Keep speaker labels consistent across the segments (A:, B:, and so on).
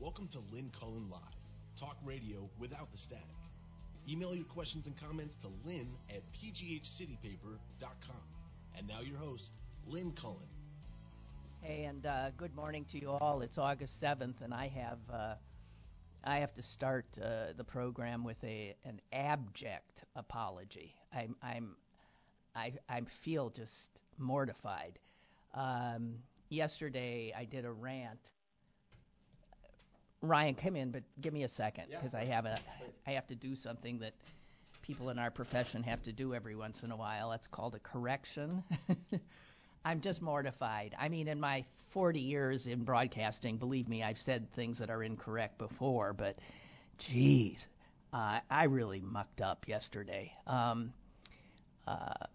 A: Welcome to Lynn Cullen Live, talk radio without the static. Email your questions and comments to lynn at pghcitypaper.com. And now your host, Lynn Cullen.
B: Hey, and uh, good morning to you all. It's August 7th, and I have uh, I have to start uh, the program with a an abject apology. I'm I'm I I feel just mortified. Um, yesterday I did a rant. Ryan, come in, but give me a second because I have a I have to do something that people in our profession have to do every once in a while. That's called a correction. I'm just mortified. I mean, in my 40 years in broadcasting, believe me, I've said things that are incorrect before, but geez, uh, I really mucked up yesterday. Um, uh,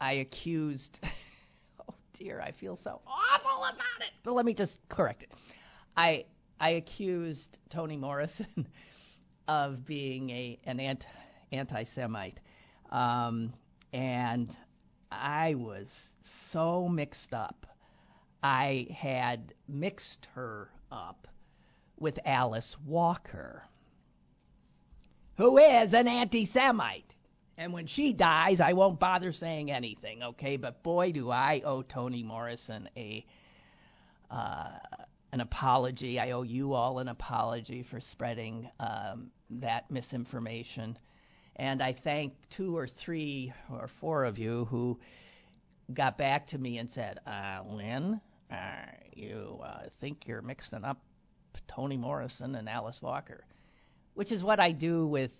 B: I accused. oh dear, I feel so awful about it. But let me just correct it. I I accused Toni Morrison of being a an anti anti-Semite, um, and I was so mixed up. I had mixed her up with Alice Walker, who is an anti Semite. And when she dies, I won't bother saying anything, okay? But boy, do I owe Toni Morrison a uh, an apology. I owe you all an apology for spreading um, that misinformation. And I thank two or three or four of you who got back to me and said, uh, Lynn, uh, you uh, think you're mixing up Toni Morrison and Alice Walker, which is what I do with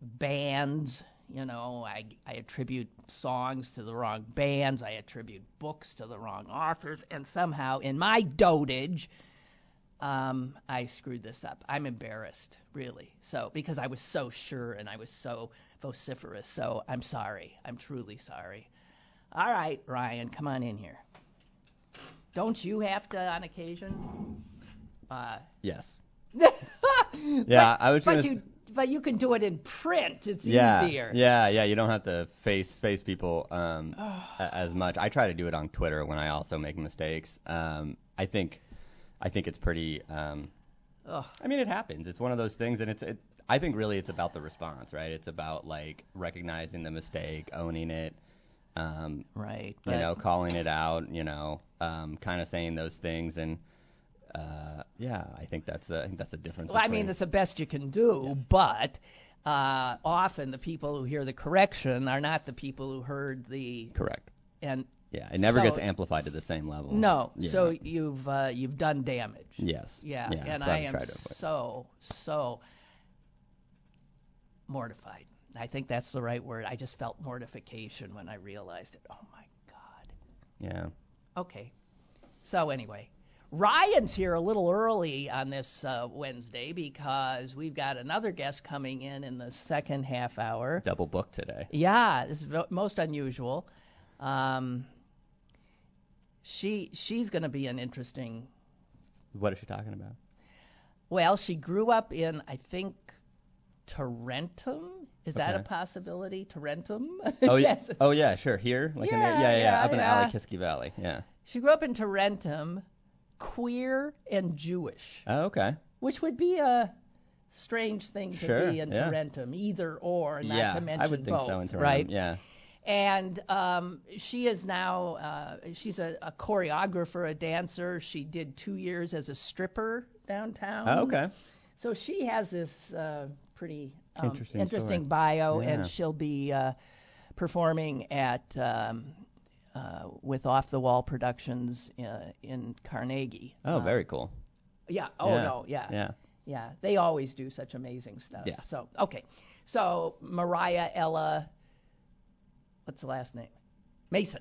B: bands. You know, I, I attribute songs to the wrong bands, I attribute books to the wrong authors, and somehow in my dotage, um, I screwed this up. I'm embarrassed, really. So because I was so sure and I was so vociferous. So I'm sorry. I'm truly sorry. All right, Ryan, come on in here. Don't you have to, on occasion? Uh,
C: Yes.
B: yeah,
C: Yeah, I was
B: But you, but you can do it in print. It's
C: Yeah,
B: easier.
C: yeah, yeah. You don't have to face face people um, as much. I try to do it on Twitter when I also make mistakes. Um, I think, I think it's pretty. Um. I mean, it happens. It's one of those things, and it's. It, I think really it's about the response, right? It's about like recognizing the mistake, owning it. Um,
B: Right.
C: you know, calling it out, you know, um, kind of saying those things, and uh, yeah, I think that's the I think that's the difference.
B: Well, I mean, it's the best you can do, but uh, often the people who hear the correction are not the people who heard the
C: correct.
B: and
C: Yeah, it never
B: So-
C: gets amplified to the same level.
B: no.
C: Yeah.
B: So you've uh, you've done damage.
C: yes,
B: Yeah,
C: yeah,
B: and I am
C: tried to avoid.
B: so so mortified. I think that's the right word. I just felt mortification when I realized it. Oh my God.
C: Yeah,
B: Okay. So anyway, Ryan's here a little early on this uh, Wednesday because we've got another guest coming in in the second half hour.
C: double book today.
B: Yeah, this is vo- most unusual. Um, she she's going to be an interesting.
C: What is she talking about?
B: Well, she grew up in I think Tarentum. Is that a possibility? Tarentum.
C: Oh
B: yes.
C: yeah, oh yeah, sure. Here, like in the,
B: Yeah,
C: yeah, yeah,
B: yeah,
C: up in
B: yeah.
C: Alle-Kiski Valley. Yeah.
B: She grew up in Tarentum, queer and Jewish.
C: Oh, okay.
B: which would be a strange thing to
C: Sure,
B: be in
C: yeah.
B: Tarentum, either or, not
C: yeah,
B: to mention
C: I would think
B: both,
C: so in Tarentum.
B: right?
C: Yeah.
B: And um, she is now uh, she's a, a choreographer, a dancer. She did two years as a stripper downtown.
C: Oh, okay.
B: So she has this uh, pretty um,
C: Interesting story.
B: bio,
C: Yeah.
B: and she'll be uh, performing at um, uh, with Off the Wall Productions uh, in Carnegie.
C: Oh,
B: Uh,
C: very cool.
B: Yeah. Oh
C: Yeah,
B: no. Yeah.
C: Yeah.
B: Yeah, they always do such amazing stuff.
C: Yeah.
B: So okay, so Mariah Ella, what's the last name? Mason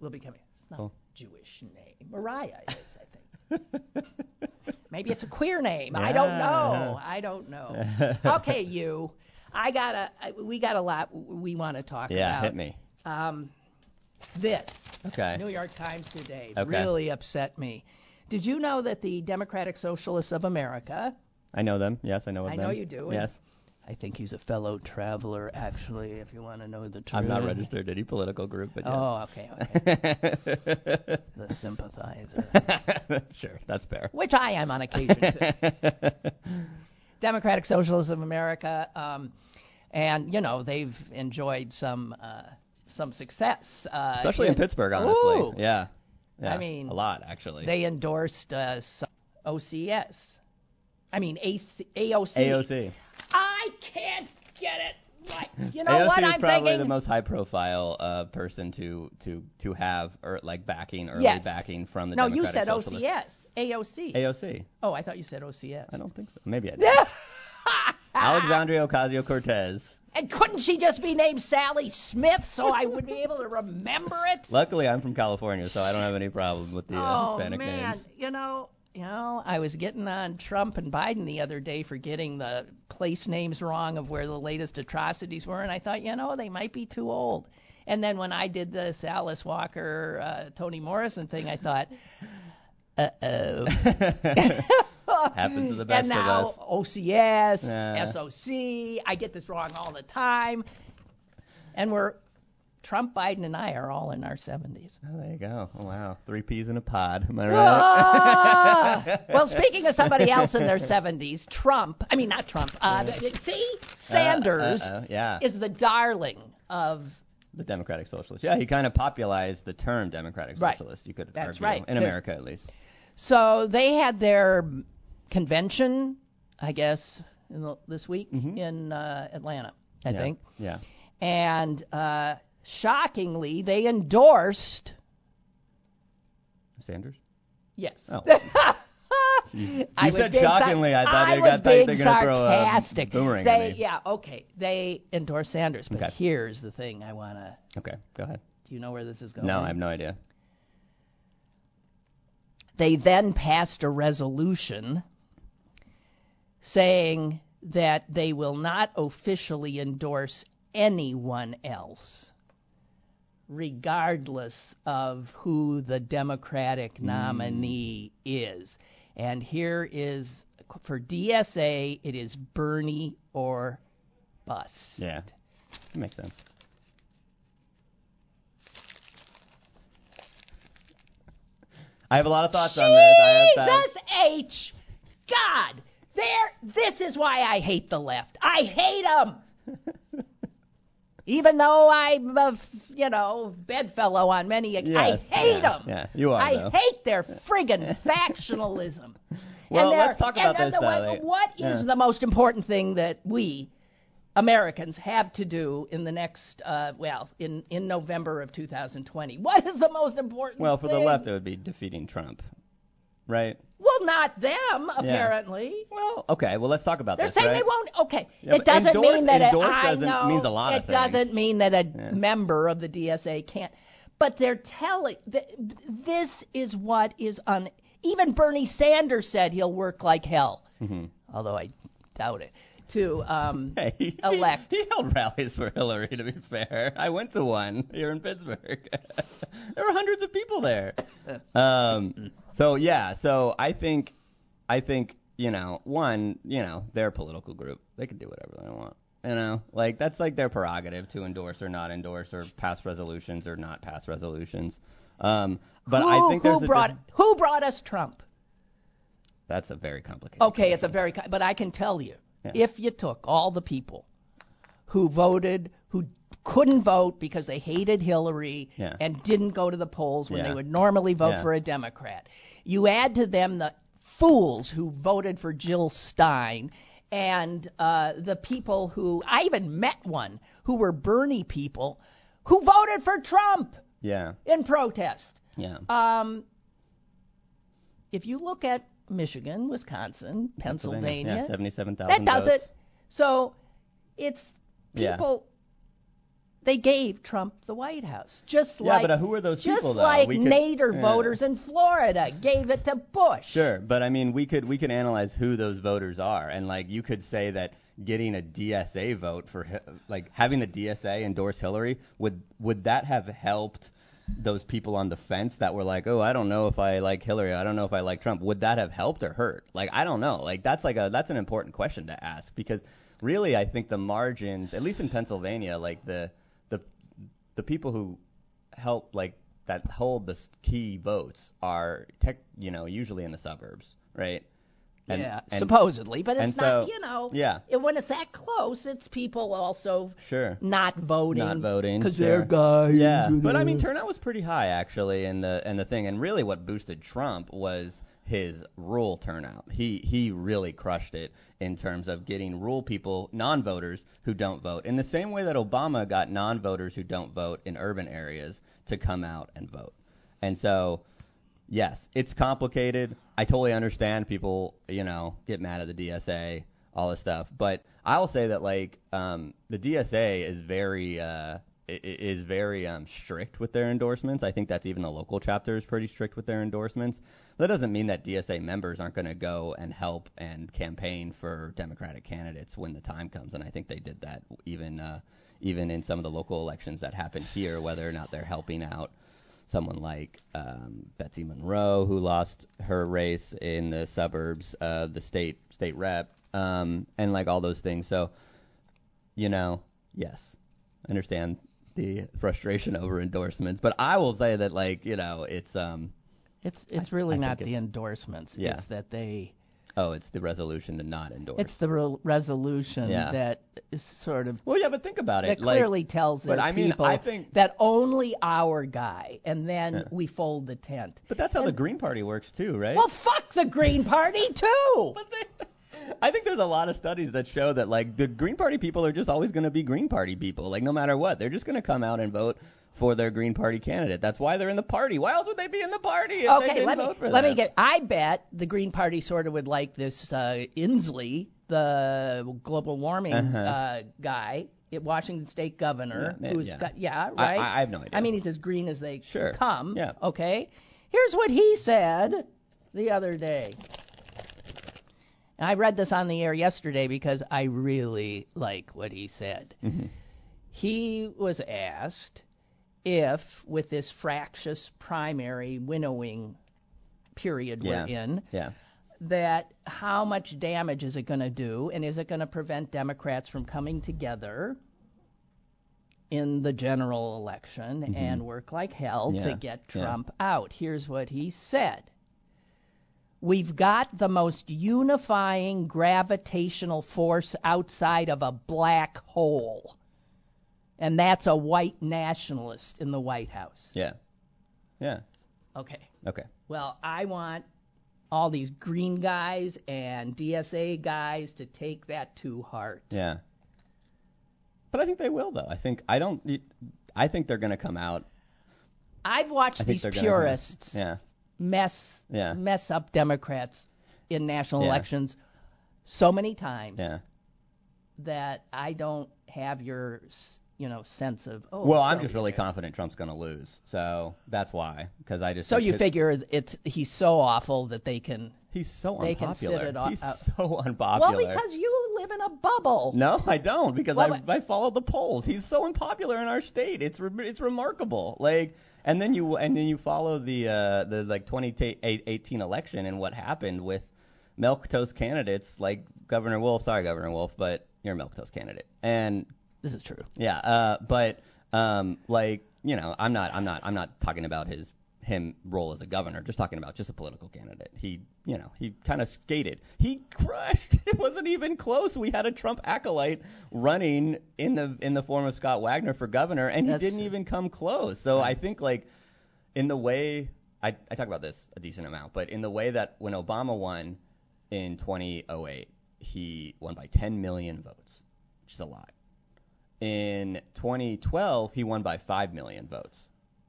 B: will be coming. It's not
C: Cool.
B: a Jewish name. Mariah is, I think. Maybe it's a queer name. I don't know. I don't know. okay, you. I got a. I- We got a lot we want to talk
C: Yeah,
B: about.
C: hit me.
B: Um, this
C: Okay.
B: New York Times today
C: Okay.
B: really upset me. Did you know that the Democratic Socialists of America
C: I know them. Yes, I know of
B: I
C: them.
B: know you do.
C: Yes.
B: I think he's a fellow traveler, actually, if you want to know the truth.
C: I'm not registered to any political group, but yeah.
B: Oh, okay, okay. the sympathizer.
C: sure, that's fair.
B: Which I am on occasion, too. Democratic Socialists of America, um, and, you know, they've enjoyed some uh, some success. Uh,
C: Especially in, Pittsburgh, honestly.
B: Ooh.
C: Yeah. yeah.
B: I mean,
C: a lot, actually.
B: They endorsed uh, OCS. I mean, AC, AOC.
C: AOC.
B: I can't get it right. You know
C: AOC
B: what
C: is
B: I'm
C: probably
B: thinking?
C: the most high-profile uh, person to to to have or like backing early
B: Yes.
C: backing from the
B: no, you
C: Democratic
B: said
C: Socialists.
B: OCS. AOC.
C: AOC.
B: oh, I thought you said OCS.
C: I don't think so. Maybe I did. Alexandria Ocasio Cortez.
B: And couldn't she just be named Sally Smith so I would be able to remember it?
C: Luckily, I'm from California, so I don't have any problem with the uh,
B: oh
C: Hispanic
B: man,
C: names.
B: you know, you know, I was getting on Trump and Biden the other day for getting the place names wrong of where the latest atrocities were, and I thought, you know, they might be too old. And then when I did this Alice Walker, uh, Toni Morrison thing, I thought, uh oh.
C: Happens to the best
B: and now
C: of us.
B: OCS,
C: Yeah.
B: SOC, I get this wrong all the time. And we're Trump, Biden, and I are all in our 70s.
C: Oh, there you go. Oh, wow. Three peas in a pod. Am I right?
B: Ah! well, speaking of somebody else in their 70s, Trump, I mean, not Trump, uh, see? Sanders
C: uh-oh, yeah.
B: is the darling of.
C: The Democratic Socialist. Yeah, he kind of popularized the term Democratic
B: Right.
C: Socialist. You could
B: That's
C: argue,
B: right.
C: in
B: There's-
C: America at least.
B: So they had their convention, I guess, in the, this week
C: Mhm.
B: in uh, Atlanta, I
C: yeah.
B: think.
C: Yeah.
B: And uh, shockingly, they endorsed.
C: Sanders.
B: Yes.
C: Oh. You
B: was
C: said shockingly, I thought they
B: was
C: got- they're
B: being
C: gonna throw a
B: sarcastic. they, yeah, okay. They endorsed Sanders, but
C: Okay.
B: here's the thing: I wanna.
C: Okay, go ahead.
B: Do you know where this is going?
C: No, I have no idea.
B: They then passed a resolution saying that they will not officially endorse anyone else, regardless of who the Democratic hmm. nominee is. And here is for DSA, it is Bernie or bust.
C: Yeah. That makes sense. I have a lot of thoughts on this. I have thoughts.
B: Jesus H. God, there. This is why I hate the left. I hate them. Even though I'm a, you know, bedfellow on many, I hate
C: yeah,
B: them.
C: yeah, you are,
B: I
C: though.
B: hate their friggin' factionalism.
C: Well,
B: and
C: let's talk about this,
B: the-
C: though,
B: what is
C: yeah.
B: the most important thing that we Americans have to do in the next, uh, well, in in November of 2020? What is the most important?
C: Well, for the left, it would be defeating Trump, right?
B: Well, not them, apparently.
C: Well, okay. Well, let's talk about that.
B: They're
C: this.
B: saying
C: right?
B: they won't. Okay,
C: Yeah,
B: it doesn't
C: endorse-
B: mean that a,
C: endorse
B: I know
C: means a lot
B: it doesn't mean that a
C: Yeah.
B: member of the DSA can't. But they're telling. Th- this is what is on. Even Bernie Sanders said he'll work like hell.
C: Mhm.
B: Although I doubt it. To um,
C: Hey,
B: elect.
C: He held rallies for Hillary. To be fair, I went to one here in Pittsburgh. there were hundreds of people there. Um, so yeah, so I think, I think you know, one, you know, they're a political group. They can do whatever they want. You know, like that's like their prerogative to endorse or not endorse or pass resolutions or not pass resolutions. Um, but
B: who,
C: I think there's
B: who
C: a
B: brought
C: diff-
B: who brought us Trump?
C: that's a very complicated.
B: Okay, it's a very. But I can tell you,
C: Yeah.
B: if you took all the people who voted, who couldn't vote because they hated Hillary
C: Yeah.
B: and didn't go to the polls when they would normally vote
C: Yeah.
B: for a Democrat, you add to them the fools who voted for Jill Stein and uh, the people who I even met one who were Bernie people who voted for Trump
C: Yeah,
B: in protest.
C: yeah.
B: Um, if you look at Michigan, Wisconsin, Pennsylvania,
C: yeah, seventy-seven thousand.
B: that does it. So it's
C: Yeah.
B: people. They gave Trump the White House, just
C: Yeah,
B: like
C: but, uh, who are those
B: just
C: people, though?
B: like
C: could-
B: Nader
C: yeah.
B: voters in Florida gave it to Bush.
C: Sure, but I mean, we could we could analyze who those voters are, and like you could say that getting a DSA vote for like having the DSA endorse Hillary would would that have helped those people on the fence that were like, oh, I don't know if I like Hillary, I don't know if I like Trump. Would that have helped or hurt? Like, I don't know. Like that's like a that's an important question to ask because really, I think the margins, at least in Pennsylvania, like the the the people who help like that hold the key votes are tech, you know, usually in the suburbs, right?
B: And, yeah, and, supposedly, but it's not.
C: So,
B: you know,
C: yeah.
B: It, when it's that close, it's people also
C: sure
B: not voting,
C: not voting
B: because
C: sure.
B: they're guys.
C: Yeah, but I mean, turnout was pretty high actually, in the and the thing, and really what boosted Trump was his rural turnout. He he really crushed it in terms of getting rural people, non-voters who don't vote, in the same way that Obama got non-voters who don't vote in urban areas to come out and vote. And so yes, it's complicated. I totally understand people, you know, get mad at the DSA, all this stuff. But I will say that like um, the DSA is very uh, is very um, strict with their endorsements. I think that's even the local chapter is pretty strict with their endorsements. That doesn't mean that DSA members aren't going to go and help and campaign for Democratic candidates when the time comes. And I think they did that even uh, even in some of the local elections that happened here, whether or not they're helping out someone like um, Betsy Monroe, who lost her race in the suburbs, of the state state rep, um, and like all those things. So, you know, yes, I understand the frustration over endorsements, but I will say that like you know it's um,
B: it's it's really I not the endorsements.
C: Yeah.
B: It's that they
C: Oh, it's the resolution to not endorse.
B: It's the re- resolution
C: Yeah.
B: that is sort of
C: well, yeah, but think about
B: that
C: it. like,
B: clearly tells
C: but I mean,
B: people
C: I think-
B: that only our guy, and then
C: Yeah.
B: we fold the tent.
C: but that's how the Green Party works too, right?
B: Well, fuck the Green Party too.
C: But they, I think there's a lot of studies that show that like the Green Party people are just always going to be Green Party people. Like no matter what, they're just going to come out and vote for their Green Party candidate. That's why they're in the party. Why else would they be in the party if they
B: okay,
C: didn't
B: let me
C: vote for
B: let
C: them?
B: me get. I bet the Green Party sort of would like this uh, Inslee, the global warming
C: Uh-huh.
B: uh, guy, Washington State governor,
C: Yeah,
B: who's
C: yeah.
B: got yeah right.
C: I- I have no idea.
B: I mean, he's as green as they
C: Sure.
B: come.
C: Yeah.
B: Okay. Here's what he said the other day. And I read this on the air yesterday because I really like what he said.
C: Mm-hmm.
B: He was asked if, with this fractious primary winnowing period
C: yeah.
B: we're in,
C: Yeah.
B: that how much damage is it going to do, and is it going to prevent Democrats from coming together in the general election and work like hell
C: Mm-hmm. Yeah,
B: to get
C: yeah.
B: Trump out? Here's what he said. We've got the most unifying gravitational force outside of a black hole. And that's a white nationalist in the White House.
C: Yeah. Yeah.
B: Okay.
C: Okay.
B: Well, I want all these green guys and DSA guys to take that to heart.
C: Yeah. But I think they will though. I think I don't I think they're going to come out.
B: I've watched these purists
C: Yeah.
B: mess
C: Yeah.
B: mess up Democrats in national
C: Yeah.
B: elections so many times
C: Yeah.
B: that I don't have your s- you know sense of oh.
C: Well, I'm just really confident Trump's going to lose. So that's why because I just
B: So you figure it's he's so awful that they can.
C: he's so
B: they can sit
C: unpopular.
B: it off-
C: he's
B: out.
C: so unpopular.
B: Well, because you live in a bubble.
C: No, I don't because
B: Well,
C: I I follow the polls. He's so unpopular in our state. It's re- it's remarkable. Like and then you and then you follow the uh the like 2018 election and what happened with milk toast candidates like Governor Wolf. Sorry, Governor Wolf, but you're a milk toast candidate. And
B: This is true.
C: yeah, uh, but um, like you know, I'm not, I'm not, I'm not talking about his him role as a governor. Just talking about just a political candidate. He, you know, he kind of skated. He crushed. It wasn't even close. We had a Trump acolyte running in the in the form of Scott Wagner for governor, and he didn't
B: true.
C: even come close. So I think like in the way I, I talk about this a decent amount, but in the way that when Obama won in 2008, he won by 10 million votes, which is a lot. In 2012, he won by 5 million votes,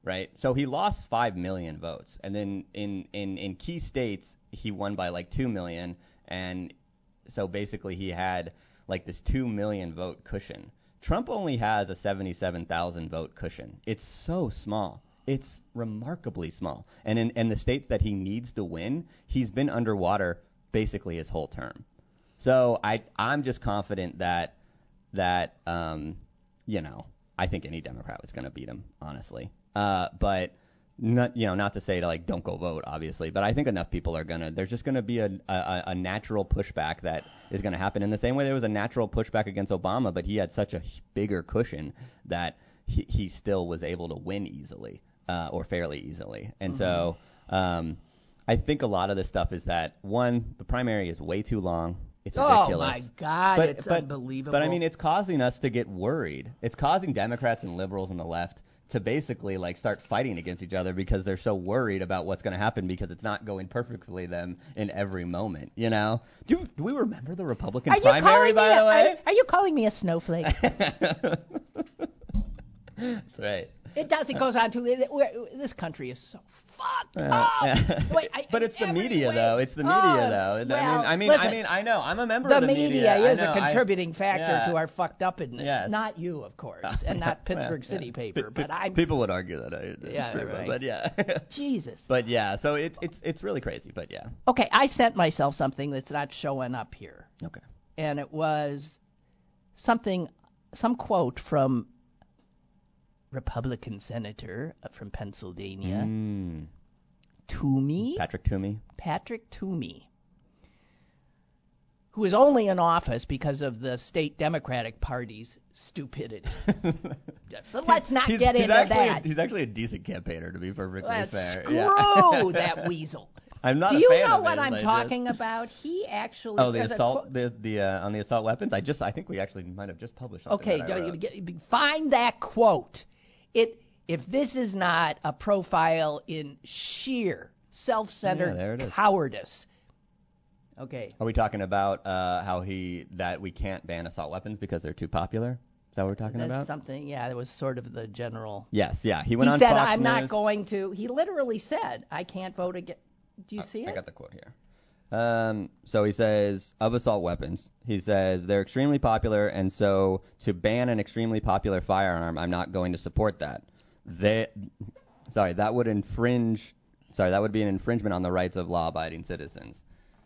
C: right? So he lost 5 million votes. And then in, in, in key states, he won by like 2 million. And so basically, he had like this 2 million vote cushion. Trump only has a 77,000 vote cushion. It's so small. It's remarkably small. And in, in the states that he needs to win, he's been underwater basically his whole term. So I I'm just confident that that um, you know I think any Democrat was going to beat him honestly. Uh, but not you know not to say to like don't go vote obviously but i think enough people are gonna there's just gonna be a a, a natural pushback that is gonna happen in the same way there was a natural pushback against obama but he had such a bigger cushion that he, he still was able to win easily uh, or fairly easily and mm-hmm. so um, i think a lot of this stuff is that one the primary is way too long it's oh, ridiculous.
B: Oh my God,
C: but,
B: it's
C: but,
B: unbelievable.
C: But I mean, it's causing us to get worried. It's causing Democrats and liberals and the left to basically like start fighting against each other because they're so worried about what's going to happen because it's not going perfectly them in every moment. You know? Do, do we remember the Republican
B: are
C: primary? By
B: the
C: a, way,
B: are, are you calling me a snowflake?
C: That's right.
B: It does. It goes on to this country is so fucked uh, up. Yeah. Wait, I,
C: but it's the media,
B: way.
C: though. It's the media,
B: oh,
C: though.
B: Well,
C: I mean, I mean,
B: listen,
C: I mean, I know. I'm a member
B: the
C: of the
B: media.
C: media
B: is
C: know,
B: a contributing
C: I,
B: factor
C: yeah.
B: to our fucked upness.
C: Yes.
B: Not you, of course, and not Pittsburgh City paper. But I.
C: People would argue that. I,
B: yeah,
C: true,
B: right.
C: But yeah.
B: Jesus.
C: But yeah, so it's it's it's really crazy. But yeah.
B: Okay, I sent myself something that's not showing up here.
C: Okay.
B: And it was something, some quote from Republican senator uh, from Pennsylvania,
C: mm.
B: Toomey.
C: Patrick Toomey.
B: Patrick Toomey, who is only in office because of the state Democratic Party's stupidity. but let's not
C: he's,
B: get
C: he's
B: into that.
C: A, he's actually a decent campaigner, to be perfectly
B: let's
C: fair.
B: Screw
C: yeah.
B: that weasel.
C: I'm not
B: Do you know what I'm talking about? He actually.
C: Oh, the assault,
B: qu-
C: the the uh, on the assault weapons. I just, I think we actually might have just published. something
B: Okay,
C: that I wrote.
B: find that quote. It if this is not a profile in sheer self-centered
C: Yeah, there it is.
B: cowardice. Okay.
C: Are we talking about uh, how he that we can't ban assault weapons because they're too popular? Is that what we're talking
B: That's
C: about?
B: something. Yeah, that was sort of the general.
C: Yes, yeah. He went
B: he
C: on
B: said,
C: Fox
B: "I'm not going to." He literally said, "I can't vote again." Do you see
C: I
B: it?
C: I got the quote here. Um, so he says of assault weapons, he says they're extremely popular, and so to ban an extremely popular firearm, I'm not going to support that. They, sorry, that would infringe. Sorry, that would be an infringement on the rights of law-abiding citizens.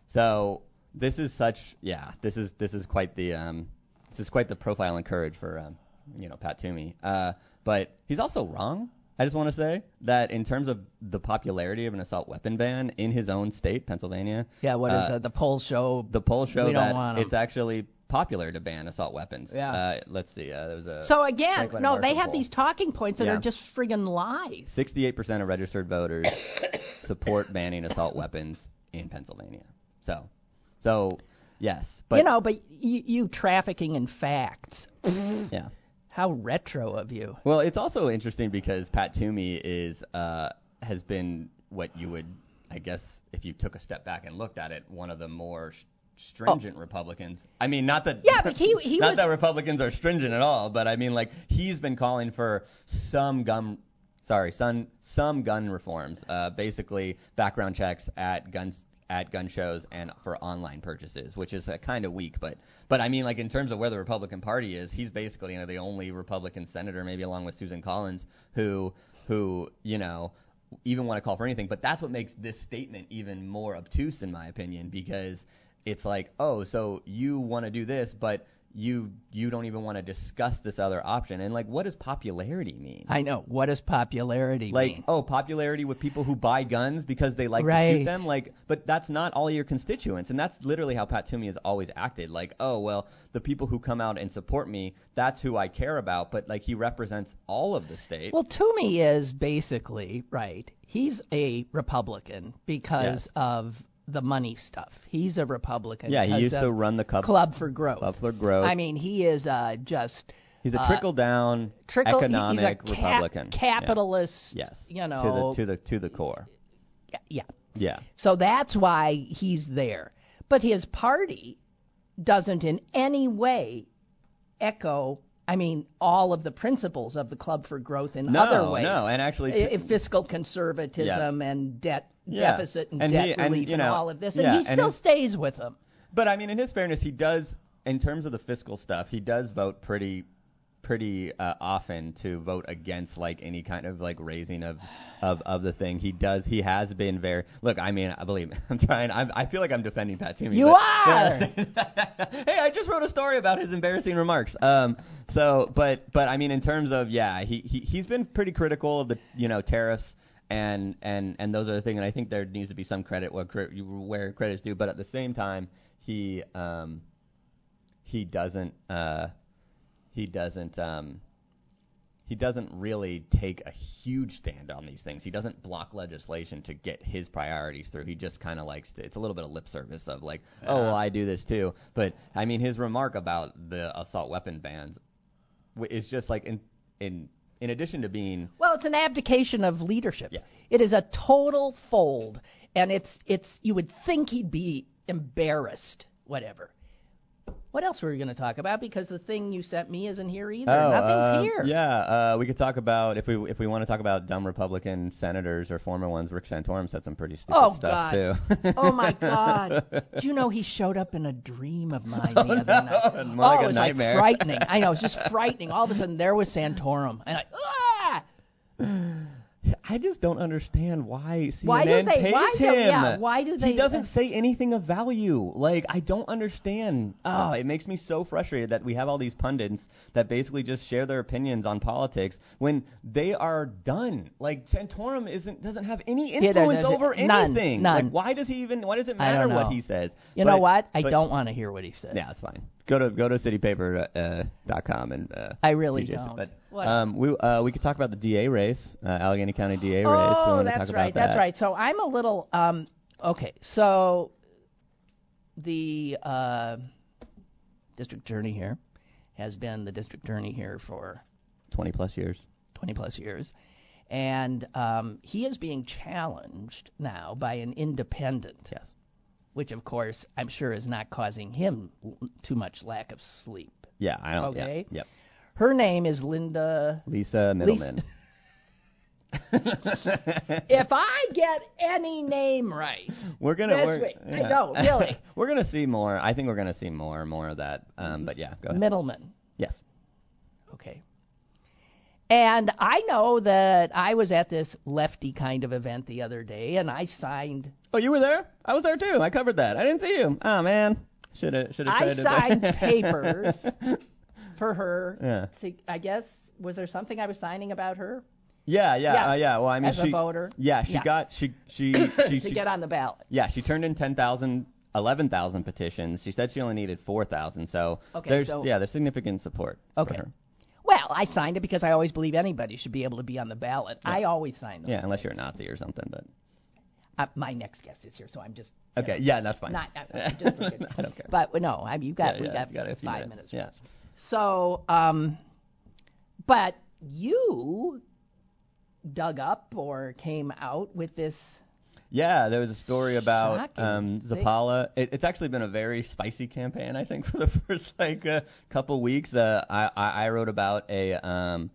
C: So this is such, yeah, this is this is quite the um, this is quite the profile and courage for um, you know Pat Toomey. Uh, but he's also wrong. I just want to say that in terms of the popularity of an assault weapon ban in his own state, Pennsylvania,
B: yeah. What is
C: uh,
B: that? The polls show.
C: the polls show
B: We don't
C: that
B: want 'em.
C: it's actually popular to ban assault weapons.
B: Yeah.
C: Uh, let's see. Uh, there was a
B: So again,
C: Franklin
B: no, they
C: Marshall
B: have
C: poll.
B: these talking points that
C: Yeah.
B: are just friggin' lies.
C: 68% of registered voters support banning assault weapons in Pennsylvania. So, so yes, but
B: you know, but you, you trafficking in facts.
C: yeah.
B: How retro of you.
C: Well, it's also interesting because Pat Toomey is uh, has been what you would, I guess, if you took a step back and looked at it, one of the more sh- stringent Republicans. I mean, not that
B: Oh. Yeah, but he- he
C: not
B: was-
C: that Republicans are stringent at all, but I mean, like he's been calling for some gun. Sorry, some some gun reforms. Uh, basically, background checks at guns at gun shows and for online purchases, which is uh, kind of weak. But but I mean, like in terms of where the Republican Party is, he's basically you know the only Republican senator, maybe along with Susan Collins, who who you know even want to call for anything. But that's what makes this statement even more obtuse, in my opinion, because it's like, oh, so you want to do this, but you you don't even want to discuss this other option. And like, what does popularity mean?
B: I know. What does popularity
C: like
B: mean?
C: oh popularity with people who buy guns because they like to shoot them like but that's not all your constituents and that's literally how pat toomey has always acted like oh well the people who come out and support me that's who i care about but like he represents all of the state
B: Well, Toomey is basically right. He's a Republican because
C: Yes.
B: of the money stuff. He's a Republican.
C: yeah he used to run the club,
B: Club for Growth.
C: Club for Growth.
B: I mean, he is uh, just
C: he's a
B: uh,
C: trickle down
B: trickle. he-
C: economic
B: he's a cap-
C: republican Yeah.
B: capitalist.
C: yes
B: You know.
C: to the to the to the core
B: yeah.
C: yeah
B: So that's why he's there. But his party doesn't in any way echo, I mean, all of the principles of the Club for Growth in
C: no
B: other ways.
C: no and actually
B: I- fiscal conservatism and debt
C: Yeah.
B: deficit and,
C: And
B: debt
C: he- and,
B: relief
C: you
B: and
C: know,
B: all of this. And
C: yeah,
B: he
C: and
B: still
C: his-
B: stays with them.
C: But I mean, in his fairness, he does, in terms of the fiscal stuff, he does vote pretty, pretty uh, often to vote against like any kind of like raising of, of, of the thing. He does. He has been very. Look, I mean, I believe I'm trying. I'm, I feel like I'm defending Pat Toomey.
B: You
C: but-
B: are!
C: hey, I just wrote a story about his embarrassing remarks. Um. So, but but I mean, in terms of yeah, he he he's been pretty critical of the you know tariffs and and and those are the things. And I think there needs to be some credit where where credit is due. But at the same time, he um, he doesn't uh, he doesn't um, he doesn't really take a huge stand on these things. He doesn't block legislation to get his priorities through. He just kind of likes to. It's a little bit of lip service of like, yeah. oh, well, I do this too. But I mean, his remark about the assault weapon bans is just like in in in addition to being
B: well, it's an abdication of leadership.
C: Yes.
B: It is a total fold, and it's it's you would think he'd be embarrassed, whatever. What else were we going to talk about? Because the thing you sent me isn't here either.
C: Oh,
B: Nothing's
C: uh,
B: here.
C: Yeah, uh, we could talk about if we if we want to talk about dumb Republican senators or former ones. Rick Santorum said some pretty stupid
B: oh,
C: stuff
B: God.
C: too.
B: oh my God! Do you know he showed up in a dream of mine
C: oh,
B: the other
C: no.
B: night?
C: More
B: oh,
C: like
B: it was
C: nightmare.
B: like frightening. I know, it was just frightening. All of a sudden, there was Santorum, and I. Ah!
C: I just don't understand why CNN
B: Why do they-
C: pays
B: why do-
C: him.
B: yeah, why do they-
C: He doesn't say anything of value. Like I don't understand. Oh, it makes me so frustrated that we have all these pundits that basically just share their opinions on politics when they are done. Like Santorum isn't doesn't have any
B: Yeah,
C: influence
B: there's-
C: over
B: none,
C: anything.
B: none.
C: Like why does he even? Why does it matter what he says?
B: You
C: But-
B: know what? I
C: but-
B: don't want to hear what he says.
C: Yeah, it's fine. Go to go to citypaper uh, and uh,
B: I really
C: PJs.
B: don't.
C: But
B: What?
C: um, we uh, we could talk about the DA race, uh, Allegheny County DA race.
B: Oh, that's
C: talk
B: right.
C: About
B: That's
C: that.
B: right. So I'm a little um okay. So the uh, district attorney here has been the district attorney here for
C: Twenty plus years.
B: 20 plus years. And um, he is being challenged now by an independent,
C: Yes.
B: Which of course I'm sure is not causing him l- too much lack of sleep.
C: Yeah, I don't. yeah,
B: Okay.
C: Yep.
B: Her name is Linda.
C: Lisa Middleman.
B: If I get any name right,
C: we're gonna.
B: This week. I know, really.
C: we're gonna see more. I think we're gonna see more and more of that. Um, but yeah, go ahead.
B: Middleman.
C: yes.
B: Okay. And I know that I was at this lefty kind of event the other day, and I signed.
C: Oh, you were there? I was there too. I covered that. I didn't see you. Oh man. Should have. Should have.
B: I signed papers for her.
C: Yeah.
B: To, I guess was there something I was signing about her
C: Yeah, yeah,
B: Yeah.
C: Uh, yeah. Well, I mean,
B: as
C: she.
B: a voter
C: Yeah, she
B: Yeah.
C: got she she she,
B: to
C: she
B: get on the ballot?
C: Yeah, she turned in 10,000, 11,000 petitions. She said she only needed 4,000. So
B: Okay,
C: there's
B: so-
C: yeah, there's significant support.
B: Okay. Well, I signed it because I always believe anybody should be able to be on the ballot. I always sign those.
C: Yeah, unless you're a Nazi or something, but
B: Uh, my next guest is here, so I'm just
C: okay,
B: know,
C: yeah, that's fine.
B: Not, I, just.
C: I don't care.
B: But no, I mean, you've got
C: yeah,
B: we
C: yeah,
B: got,
C: got
B: five
C: minutes.
B: minutes.
C: Yeah.
B: So, um, but you dug up or came out with this.
C: Yeah, there was a story about
B: Shocking.
C: um, Zappala. It, it's actually been a very spicy campaign, I think, for the first like uh, couple weeks. Uh, I, I I wrote about a um,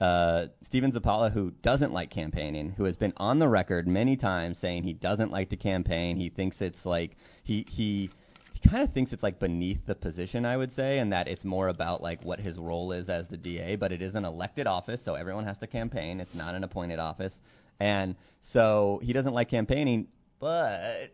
C: uh, Stephen Zappala who doesn't like campaigning, who has been on the record many times saying he doesn't like to campaign. He thinks it's like he he. He kind of thinks it's like beneath the position, I would say, and that it's more about like what his role is as the DA. But it is an elected office, so everyone has to campaign. It's not an appointed office, and so he doesn't like campaigning. But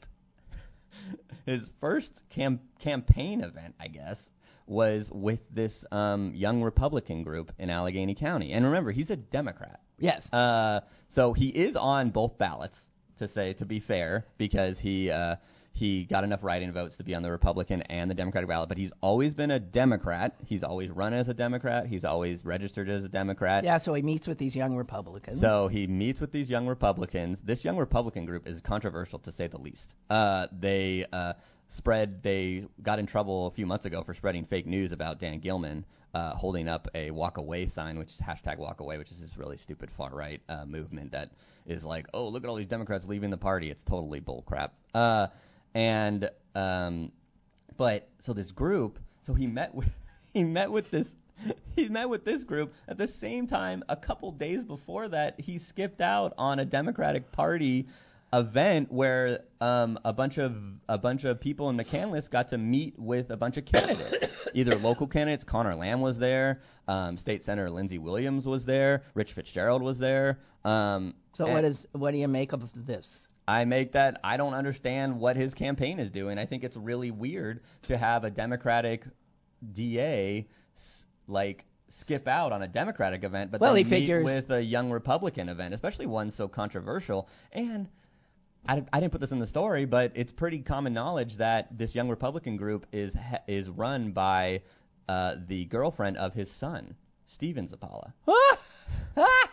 C: his first cam- campaign event, I guess, was with this um, young Republican group in Allegheny County. And remember, he's a Democrat.
B: Yes.
C: Uh, so he is on both ballots, to say to be fair, because he uh, he got enough write-in votes to be on the Republican and the Democratic ballot. But he's always been a Democrat. He's always run as a Democrat. He's always registered as a Democrat.
B: yeah. So he meets with these young Republicans.
C: So he meets with these young Republicans. This young Republican group is controversial to say the least. Uh, they uh, spread. They got in trouble a few months ago for spreading fake news about Dan Gilman uh, holding up a walk away sign, which is hashtag walk away, which is this really stupid far right uh, movement that is like, oh look at all these Democrats leaving the party. It's totally bull crap. Uh, and um, but so this group, so he met with he met with this he met with this group at the same time a couple days before that he skipped out on a Democratic Party event where um, a bunch of a bunch of people in McCandless got to meet with a bunch of candidates, either local candidates. Conor Lamb was there. Um, State Senator Lindsey Williams was there. Rich Fitzgerald was there. Um,
B: so what is what do you make of this?
C: I make that I don't understand what his campaign is doing. I think it's really weird to have a Democratic DA like skip out on a Democratic event, but
B: Well,
C: then meet
B: figures-
C: with a young Republican event, especially one so controversial. And I, I didn't put this in the story, but it's pretty common knowledge that this young Republican group is is run by uh, the girlfriend of his son, Steven Zappala,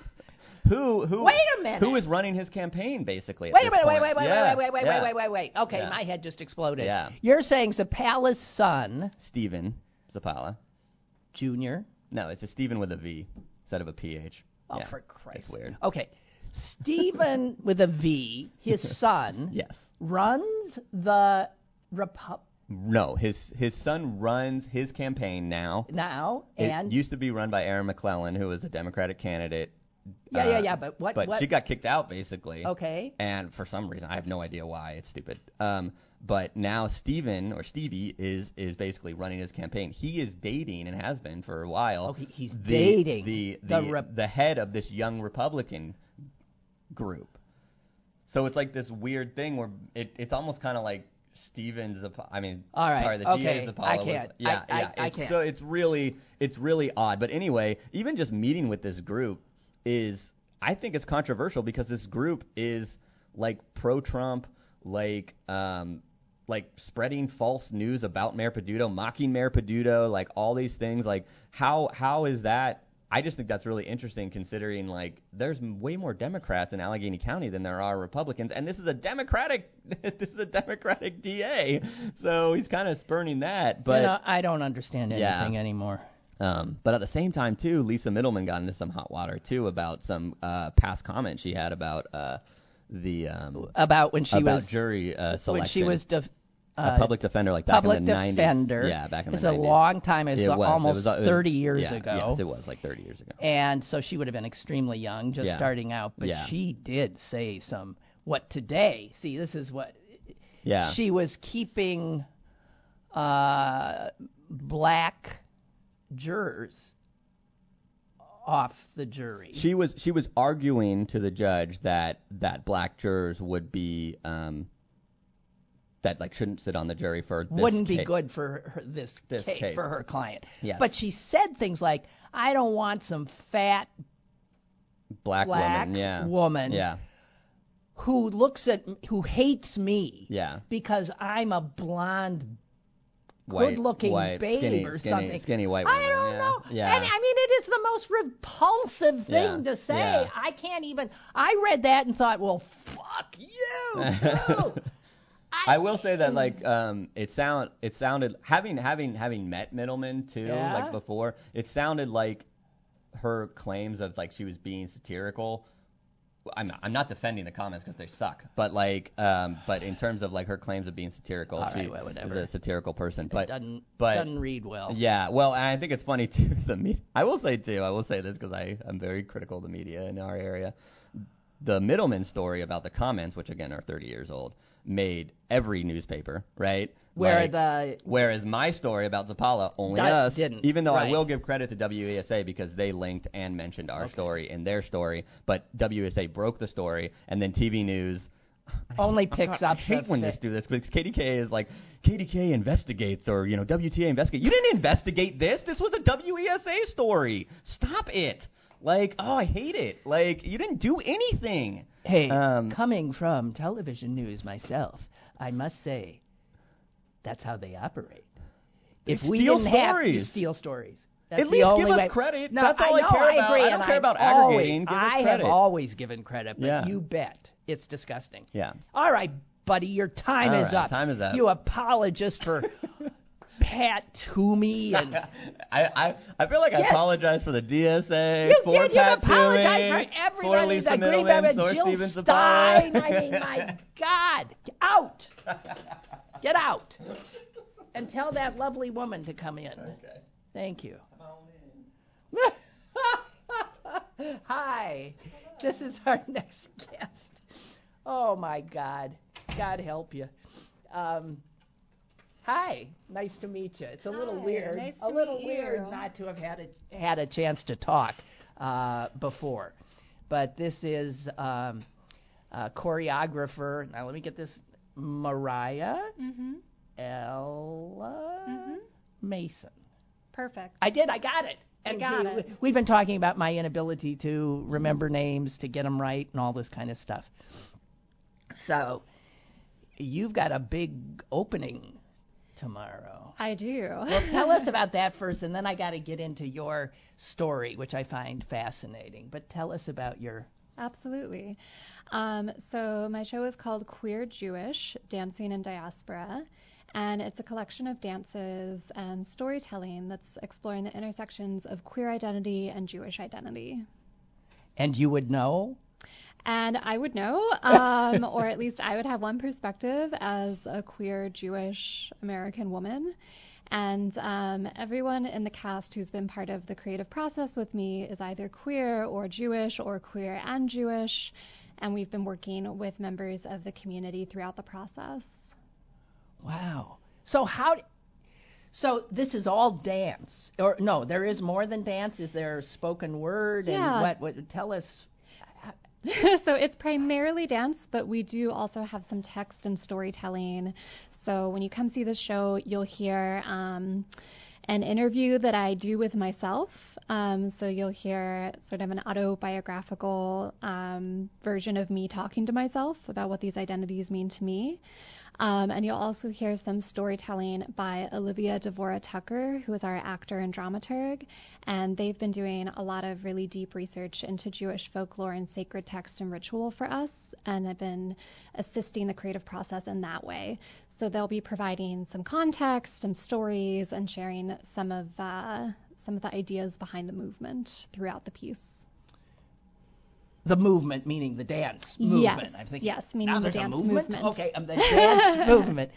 C: who who
B: Wait a minute.
C: who is running his campaign basically.
B: Wait a minute, wait, wait, wait,
C: Yeah,
B: wait, wait, wait,
C: yeah.
B: wait, wait, wait, wait. Okay,
C: Yeah.
B: my head just exploded.
C: Yeah.
B: You're saying Zappala's son,
C: Steven Zappala.
B: Junior.
C: No, it's a Steven with a V instead of a PH.
B: Oh, for Christ's
C: weird.
B: Okay. Steven with a V, his son,
C: Yes.
B: runs the Repu-
C: No, his his son runs his campaign now.
B: now,
C: It
B: and
C: used to be run by Erin McClelland, who was a Democratic candidate.
B: Yeah,
C: uh,
B: yeah, yeah, but what-
C: But
B: what-
C: she got kicked out basically.
B: okay,
C: And for some reason, I have no idea why. It's stupid. Um, but now Steven or Stevie is is basically running his campaign. He is dating and has been for a while.
B: Oh, he- he's
C: the,
B: dating
C: the
B: the
C: the,
B: Rep-
C: the head of this young Republican group. So it's like this weird thing where it, it's almost kind of like Stevens. I mean,
B: All right,
C: sorry, the
B: okay,
C: GA Zappala
B: I can't.
C: yeah,
B: I- I-
C: yeah.
B: I
C: it's
B: can't.
C: So it's really it's really odd. But anyway, even just meeting with this group is I think it's controversial because this group is like pro-Trump, like um, like spreading false news about Mayor Peduto, mocking Mayor Peduto, like all these things. Like how how is that? I just think that's really interesting considering like there's way more Democrats in Allegheny County than there are Republicans, and this is a Democratic this is a Democratic DA, so he's kind of spurning that. But
B: you know, I don't understand
C: Yeah.
B: anything anymore.
C: Um, but at the same time, too, Lisa Middleman got into some hot water too about some uh, past comments she had about uh, the um,
B: About when she
C: about
B: was
C: jury uh, selection.
B: when she was def-
C: a
B: uh,
C: public defender, like back
B: public
C: in the 90s. Yeah, back in the
B: it's
C: the
B: a long time. It's
C: It was. It
B: almost
C: was- it was-
B: 30 years
C: yeah,
B: ago.
C: Yes, it was like 30 years ago.
B: and so she would have been extremely young, just
C: Yeah.
B: starting out. But
C: Yeah.
B: she did say some. What today? See, this is what
C: Yeah.
B: she was keeping uh, black jurors off the jury.
C: She was she was arguing to the judge that that black jurors would be um, that like shouldn't sit on the jury for this
B: wouldn't be
C: ca-
B: good for her, this,
C: This
B: case,
C: case.
B: for her client.
C: Yes.
B: But she said things like, "I don't want some fat
C: black,
B: black
C: woman. Yeah.
B: woman
C: Yeah.
B: who looks at who hates me
C: Yeah.
B: because I'm a blonde
C: White,
B: good-looking
C: white,
B: babe
C: skinny,
B: or
C: skinny,
B: something.
C: Skinny white
B: I don't
C: yeah.
B: know.
C: Yeah.
B: And I mean, it is the most repulsive thing
C: Yeah,
B: to say.
C: yeah.
B: I can't even. I read that and thought, well, fuck you. too.
C: I will say that like um it sound it sounded having having having met Middleman too like before it sounded like her claims of like she was being satirical I'm not, I'm not defending the comments because they suck but like um but in terms of like her claims of being satirical
B: All
C: she
B: right, well, whatever.
C: is a satirical person but
B: doesn't
C: but
B: doesn't read well.
C: yeah, well, and I think it's funny too. The me- I will say too. I will say this because I am very critical of the media in our area. The Middleman story about the comments, which again are 30 years old, made every newspaper right.
B: Where
C: Like,
B: the
C: Whereas my story about Zappala only us
B: didn't,
C: Even though I will give credit to WESA because they linked and mentioned our story in their story, but WESA broke the story, and then TV News
B: only
C: God,
B: picks
C: I
B: up.
C: hate
B: the
C: when this do this because KDKA is like KDKA investigates or you know WTA investigate. You didn't investigate this. This was a WESA story. Stop it. Like oh I hate it. Like you didn't do anything.
B: Hey,
C: Um,
B: coming from television news myself, I must say, that's how they operate.
C: They
B: if we
C: steal
B: didn't have
C: stories.
B: steal stories, that's
C: At
B: the
C: least
B: only
C: give us
B: way.
C: credit.
B: No,
C: That's all I
B: know,
C: care about.
B: agree,
C: I don't
B: and
C: care
B: I've
C: about aggregating. Give us
B: I have
C: credit.
B: always given credit, but
C: Yeah.
B: you bet it's disgusting.
C: Yeah.
B: All right, buddy, your time
C: All
B: is
C: right,
B: up.
C: time is up.
B: You apologist for Pat Toomey and
C: I, I I feel like I apologize for the DSA.
B: You
C: for
B: did. You
C: Pat
B: apologize
C: Toomey,
B: for everybody.
C: For Lisa
B: Green
C: Middleman, for
B: Jill
C: Steven
B: Stein. I mean, my God, get out, get out, and tell that lovely woman to come in.
C: Okay.
B: Thank you. Hi, this is our next guest. Oh my God, God help you. Um, hi, nice to meet you. It's a little
D: Hi,
B: weird,
D: nice
B: a little weird
D: you.
B: not to have had a had a chance to talk uh, before, but this is um, a choreographer. Now let me get this: Mariah
D: Mm-hmm.
B: Ella
D: Mhm.
B: Mason.
D: Perfect.
B: I did. I got it. And
D: got
B: see,
D: it.
B: we've been talking about my inability to remember names, to get them right, and all this kind of stuff. So, you've got a big opening tomorrow.
D: I do.
B: Well, tell us about that first, and then I got to get into your story, which I find fascinating. But tell us about your.
D: Absolutely. Um, so my show is called Queer Jewish Dancing in Diaspora, and it's a collection of dances and storytelling that's exploring the intersections of queer identity and Jewish identity.
B: And you would know?
D: And I would know, um, or at least I would have one perspective as a queer Jewish American woman. And um, everyone in the cast who's been part of the creative process with me is either queer or Jewish or queer and Jewish. And we've been working with members of the community throughout the process.
B: Wow. So how? d- So this is all dance, or no? There is more than dance. Is there spoken word
D: Yeah.
B: and what? What? Tell us.
D: so it's primarily dance, but we do also have some text and storytelling. So when you come see the show, you'll hear um, an interview that I do with myself. Um, so you'll hear sort of an autobiographical um, version of me talking to myself about what these identities mean to me. Um, and you'll also hear some storytelling by Olivia Devora Tucker, who is our actor and dramaturg. And they've been doing a lot of really deep research into Jewish folklore and sacred text and ritual for us, and have been assisting the creative process in that way. So they'll be providing some context, some stories, and sharing some of uh, some of the ideas behind the movement throughout the piece.
B: The movement, meaning the dance movement. I'm thinking.
D: yes, meaning
B: now
D: the
B: there's
D: dance
B: a movement.
D: movement.
B: Okay, um, the dance movement.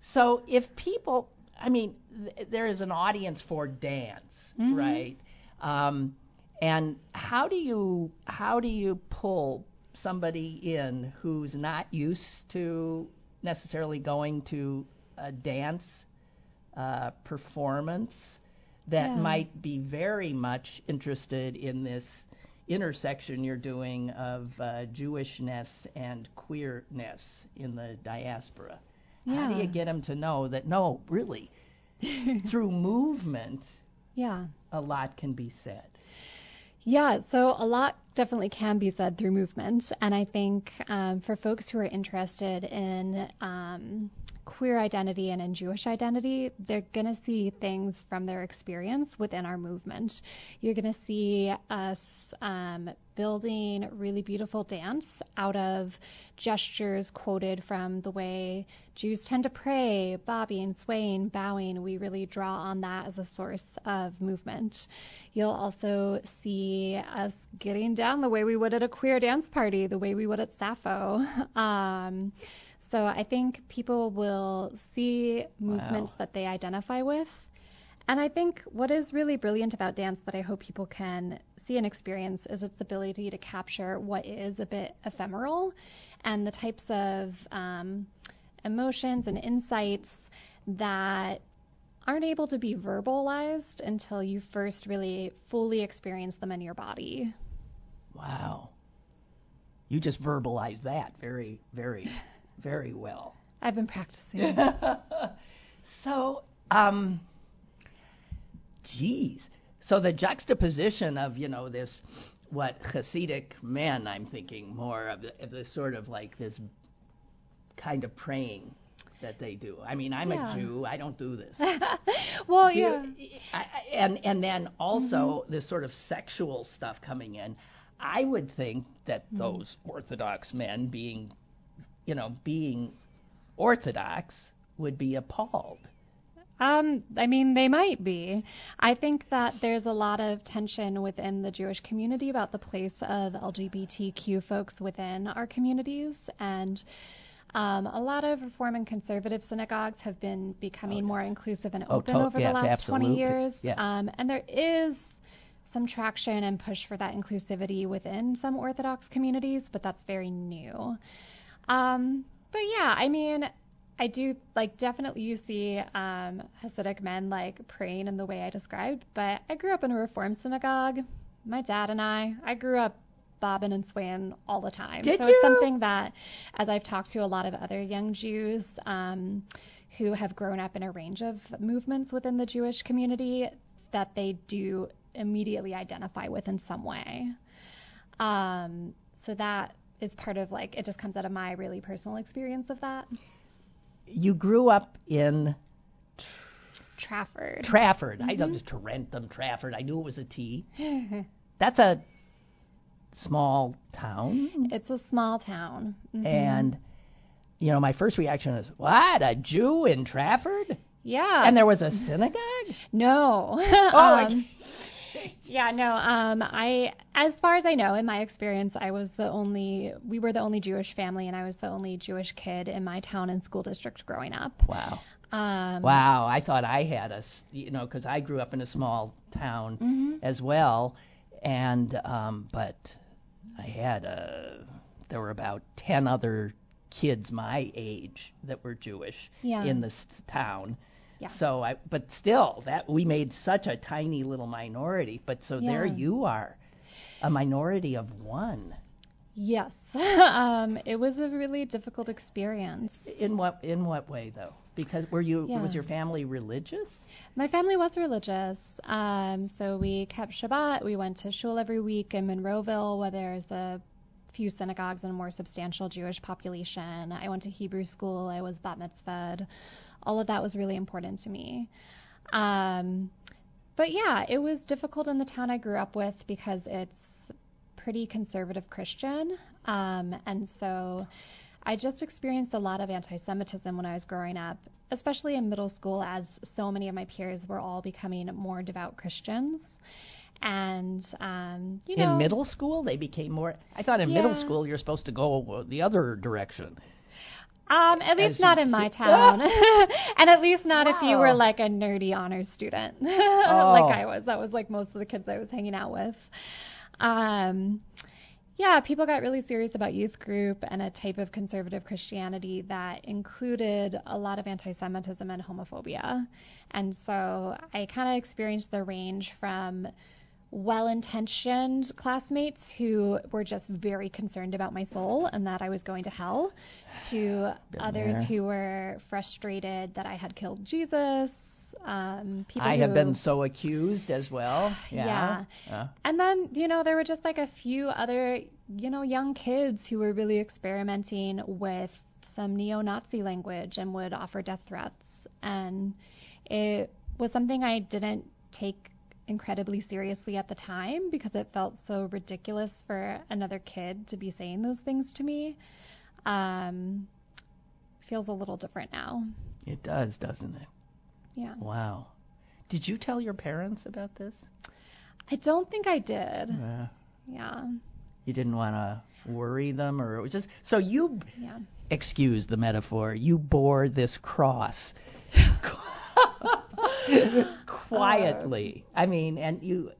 B: So if people, I mean, th- there is an audience for dance,
D: Mm-hmm.
B: right? Um, and how do you how do you pull somebody in who's not used to necessarily going to a dance uh, performance that
D: Yeah.
B: might be very much interested in this intersection you're doing of uh, Jewishness and queerness in the diaspora. Yeah. How do you get them to know that no, really, through movement,
D: Yeah.
B: a lot can be said?
D: Yeah, so a lot definitely can be said through movement. And I think um, for folks who are interested in um, queer identity and in Jewish identity, they're going to see things from their experience within our movement. You're going to see us um, building really beautiful dance out of gestures quoted from the way Jews tend to pray, bobbing, swaying, bowing. We really draw on that as a source of movement. You'll also see us getting down the way we would at a queer dance party, the way we would at Sappho. Um, so I think people will see movements
B: Wow.
D: that they identify with. And I think what is really brilliant about dance that I hope people can see and experience is its ability to capture what is a bit ephemeral and the types of um, emotions and insights that aren't able to be verbalized until you first really fully experience them in your body.
B: Wow. You just verbalized that very, very, very well.
D: I've been practicing.
B: So, um, geez. So the juxtaposition of, you know, this, what Hasidic men, I'm thinking more of the, of the sort of like this kind of praying that they do. I mean, I'm
D: Yeah.
B: a Jew. I don't do this.
D: well,
B: Do
D: yeah.
B: I, I- and and then also this sort of sexual stuff coming in. I would think that those Orthodox men, being, you know, being Orthodox, would be appalled.
D: Um, I mean, they might be. I think that there's a lot of tension within the Jewish community about the place of LGBTQ folks within our communities, and um, a lot of Reform and conservative synagogues have been becoming more inclusive and
B: Oh,
D: open
B: to-
D: over
B: yes,
D: the last
B: absolutely.
D: 20 years.
B: Yeah.
D: Um, and there is some traction and push for that inclusivity within some Orthodox communities, but that's very new. Um, but yeah, I mean, I do like definitely you see um, Hasidic men like praying in the way I described, but I grew up in a Reform synagogue. My dad and I, I grew up bobbing and swaying all the time.
B: Did
D: so
B: you?
D: it's something that, as I've talked to a lot of other young Jews um, who have grown up in a range of movements within the Jewish community, that they do immediately identify with in some way. Um, so that is part of like it just comes out of my really personal experience of that.
B: You grew up in
D: Trafford.
B: Trafford. Mm-hmm. I know Tarentum, Trafford. I knew it was a T. That's a small town.
D: It's a small town.
B: Mm-hmm. And you know, my first reaction is, "What? A Jew in Trafford?"
D: Yeah.
B: And there was a synagogue?
D: No. oh, um, yeah, no. Um, I, as far as I know, in my experience, I was the only. We were the only Jewish family, and I was the only Jewish kid in my town and school district growing up.
B: Wow.
D: Um,
B: wow, I thought I had a, you know, because I grew up in a small town
D: mm-hmm.
B: as well, and um, but I had a, there were about ten other kids my age that were Jewish
D: yeah.
B: in this town.
D: Yeah.
B: So I, but still, that we made such a tiny little minority. But so
D: yeah.
B: there you are, a minority of one.
D: Yes, um, it was a really difficult experience.
B: In what in what way though? Because were you
D: yeah.
B: was your family religious?
D: My family was religious, um, so we kept Shabbat. We went to shul every week in Monroeville, where there's a few synagogues and a more substantial Jewish population. I went to Hebrew school. I was bat mitzvahed. All of that was really important to me. Um, but yeah, it was difficult in the town I grew up with because it's pretty conservative Christian. Um, and so I just experienced a lot of anti Semitism when I was growing up, especially in middle school, as so many of my peers were all becoming more devout Christians. And um, you know,
B: in middle school they became more. I thought in
D: yeah.
B: middle school you're supposed to go the other direction.
D: Um, at least not in my town, and at least not wow. if you were like a nerdy honors student,
B: oh.
D: like I was. That was like most of the kids I was hanging out with. Um, yeah, people got really serious about youth group and a type of conservative Christianity that included a lot of anti Semitism and homophobia. And so I kind of experienced the range from well intentioned classmates who were just very concerned about my soul and that I was going to hell, to
B: Been
D: others
B: there.
D: who were frustrated that I had killed Jesus. Um, people
B: I
D: who,
B: have been so accused as well.
D: Yeah.
B: Yeah. yeah.
D: And then, you know, there were just like a few other, you know, young kids who were really experimenting with some neo Nazi language and would offer death threats. And it was something I didn't take incredibly seriously at the time because it felt so ridiculous for another kid to be saying those things to me. Um, feels a little different now.
B: It does, doesn't it?
D: Yeah.
B: Wow. Did you tell your parents about this?
D: I don't think I did.
B: Uh,
D: Yeah.
B: you didn't want to worry them, or it was just so you.
D: Yeah.
B: Excuse the metaphor. You bore this cross quietly. I mean, and you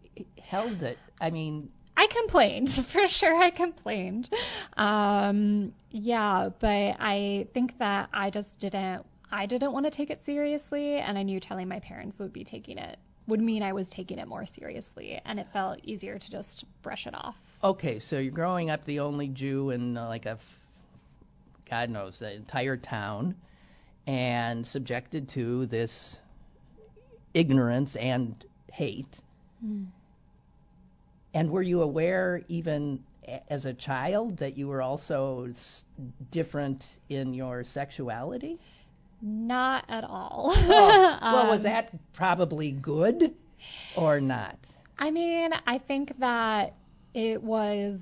B: held it. I mean,
D: I complained for sure. I complained. Um, yeah, but I think that I just didn't. I didn't want to take it seriously, and I knew telling my parents would be taking it would mean I was taking it more seriously, and it felt easier to just brush it off.
B: okay, so you're growing up the only Jew in uh, like a, f- God knows, the entire town, and subjected to this ignorance and hate. And were you aware, even a- as a child, that you were also s- different in your sexuality?
D: Not at all.
B: well, well, was
D: Um,
B: that probably good or not?
D: I mean, I think that it was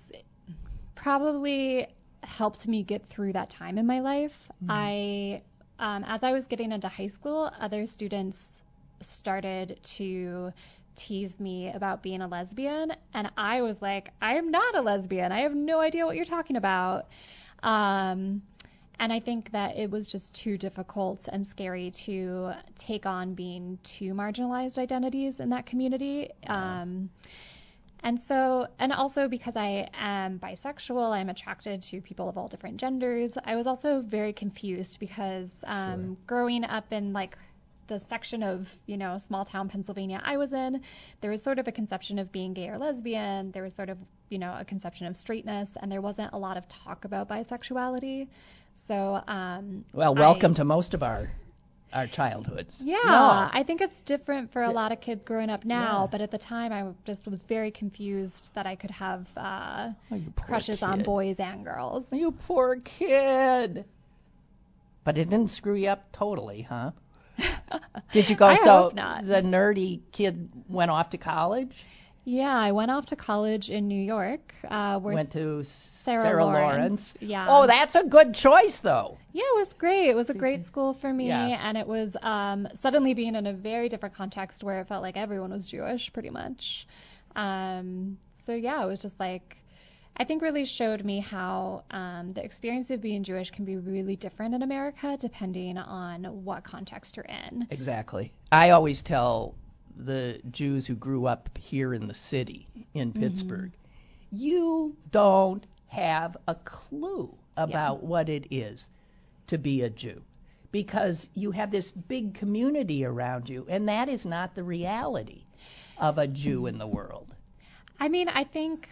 D: probably helped me get through that time in my life. I, um, as I was getting into high school, other students started to tease me about being a lesbian, and I was like, I am not a lesbian. I have no idea what you're talking about. Um, and I think that it was just too difficult and scary to take on being two marginalized identities in that community. Um, and so, and also because I am bisexual, I'm attracted to people of all different genders. I was also very confused because um, growing up in like the section of, you know, small town Pennsylvania I was in, there was sort of a conception of being gay or lesbian. There was sort of, you know, a conception of straightness, and there wasn't a lot of talk about bisexuality. So, um,
B: Well, welcome
D: I-
B: to most of our our childhoods.
D: Yeah. I think it's different for a lot of kids growing up now,
B: Yeah.
D: but at the time I just was very confused that I could have uh,
B: Oh,
D: crushes on boys and girls.
B: You poor kid. But it didn't screw you up totally, huh? Did you go?
D: I
B: so
D: hope not.
B: the nerdy kid went off to college.
D: Yeah, I went off to college in New York. Uh, where
B: went to
D: Sarah
B: Sarah,
D: Lawrence, yeah.
B: Oh, that's a good choice, though.
D: Yeah, it was great. It was a great school for me,
B: Yeah.
D: and it was um, suddenly being in a very different context where it felt like everyone was Jewish, pretty much. Um, so yeah, it was just like I think really showed me how um, the experience of being Jewish can be really different in America depending on what context you're in.
B: Exactly. I always tell the Jews who grew up here in the city in Pittsburgh, you don't have a clue about what it is to be a Jew because you have this big community around you, and that is not the reality of a Jew in the world.
D: I mean, I think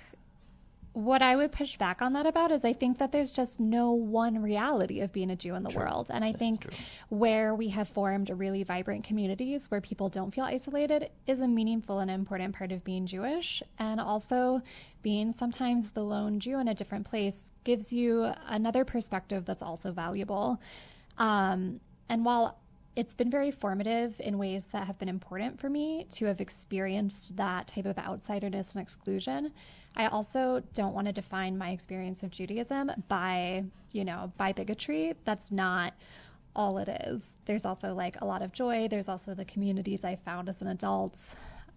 D: what I would push back on that about is I think that there's just no one reality of being a Jew in the world. And I think where we have formed really vibrant communities where people don't feel isolated is a meaningful and important part of being Jewish. And also being sometimes the lone Jew in a different place gives you another perspective that's also valuable. Um, and while it's been very formative in ways that have been important for me to have experienced that type of outsiderness and exclusion. I also don't want to define my experience of Judaism by, you know, by bigotry. That's not all it is. There's also like a lot of joy. There's also the communities I found as an adult.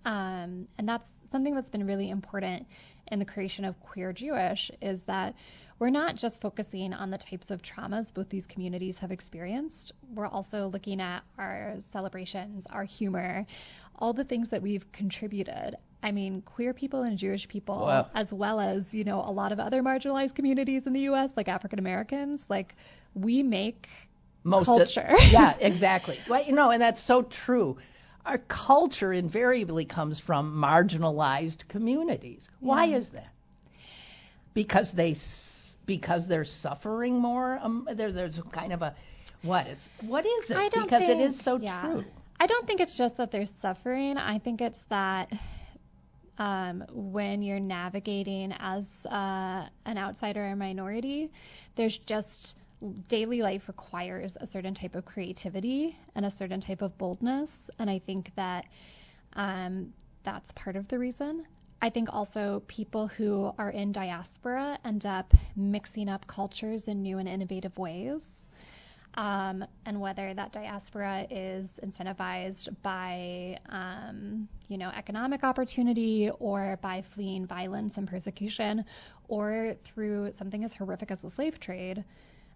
D: Um, and that's something that's been really important in the creation of Queer Jewish is that we're not just focusing on the types of traumas both these communities have experienced. We're also looking at our celebrations, our humor, all the things that we've contributed. I mean, queer people and Jewish people,
B: Wow.
D: as well as, you know, a lot of other marginalized communities in the US, like African Americans, like we make
B: most
D: Culture.
B: Of, yeah, exactly. Well, you know, and that's so true. Our culture invariably comes from marginalized communities. Why
D: Yeah.
B: is that? Because they because they're suffering more. Um, there, there's kind of a what? It's what is it?
D: I don't
B: because
D: think,
B: it is so
D: yeah.
B: true.
D: I don't think it's just that they're suffering. I think it's that um, when you're navigating as uh, an outsider or minority, there's just daily life requires a certain type of creativity and a certain type of boldness, and I think that um, that's part of the reason. I think also people who are in diaspora end up mixing up cultures in new and innovative ways um, and whether that diaspora is incentivized by, um, you know, economic opportunity or by fleeing violence and persecution, or through something as horrific as the slave trade.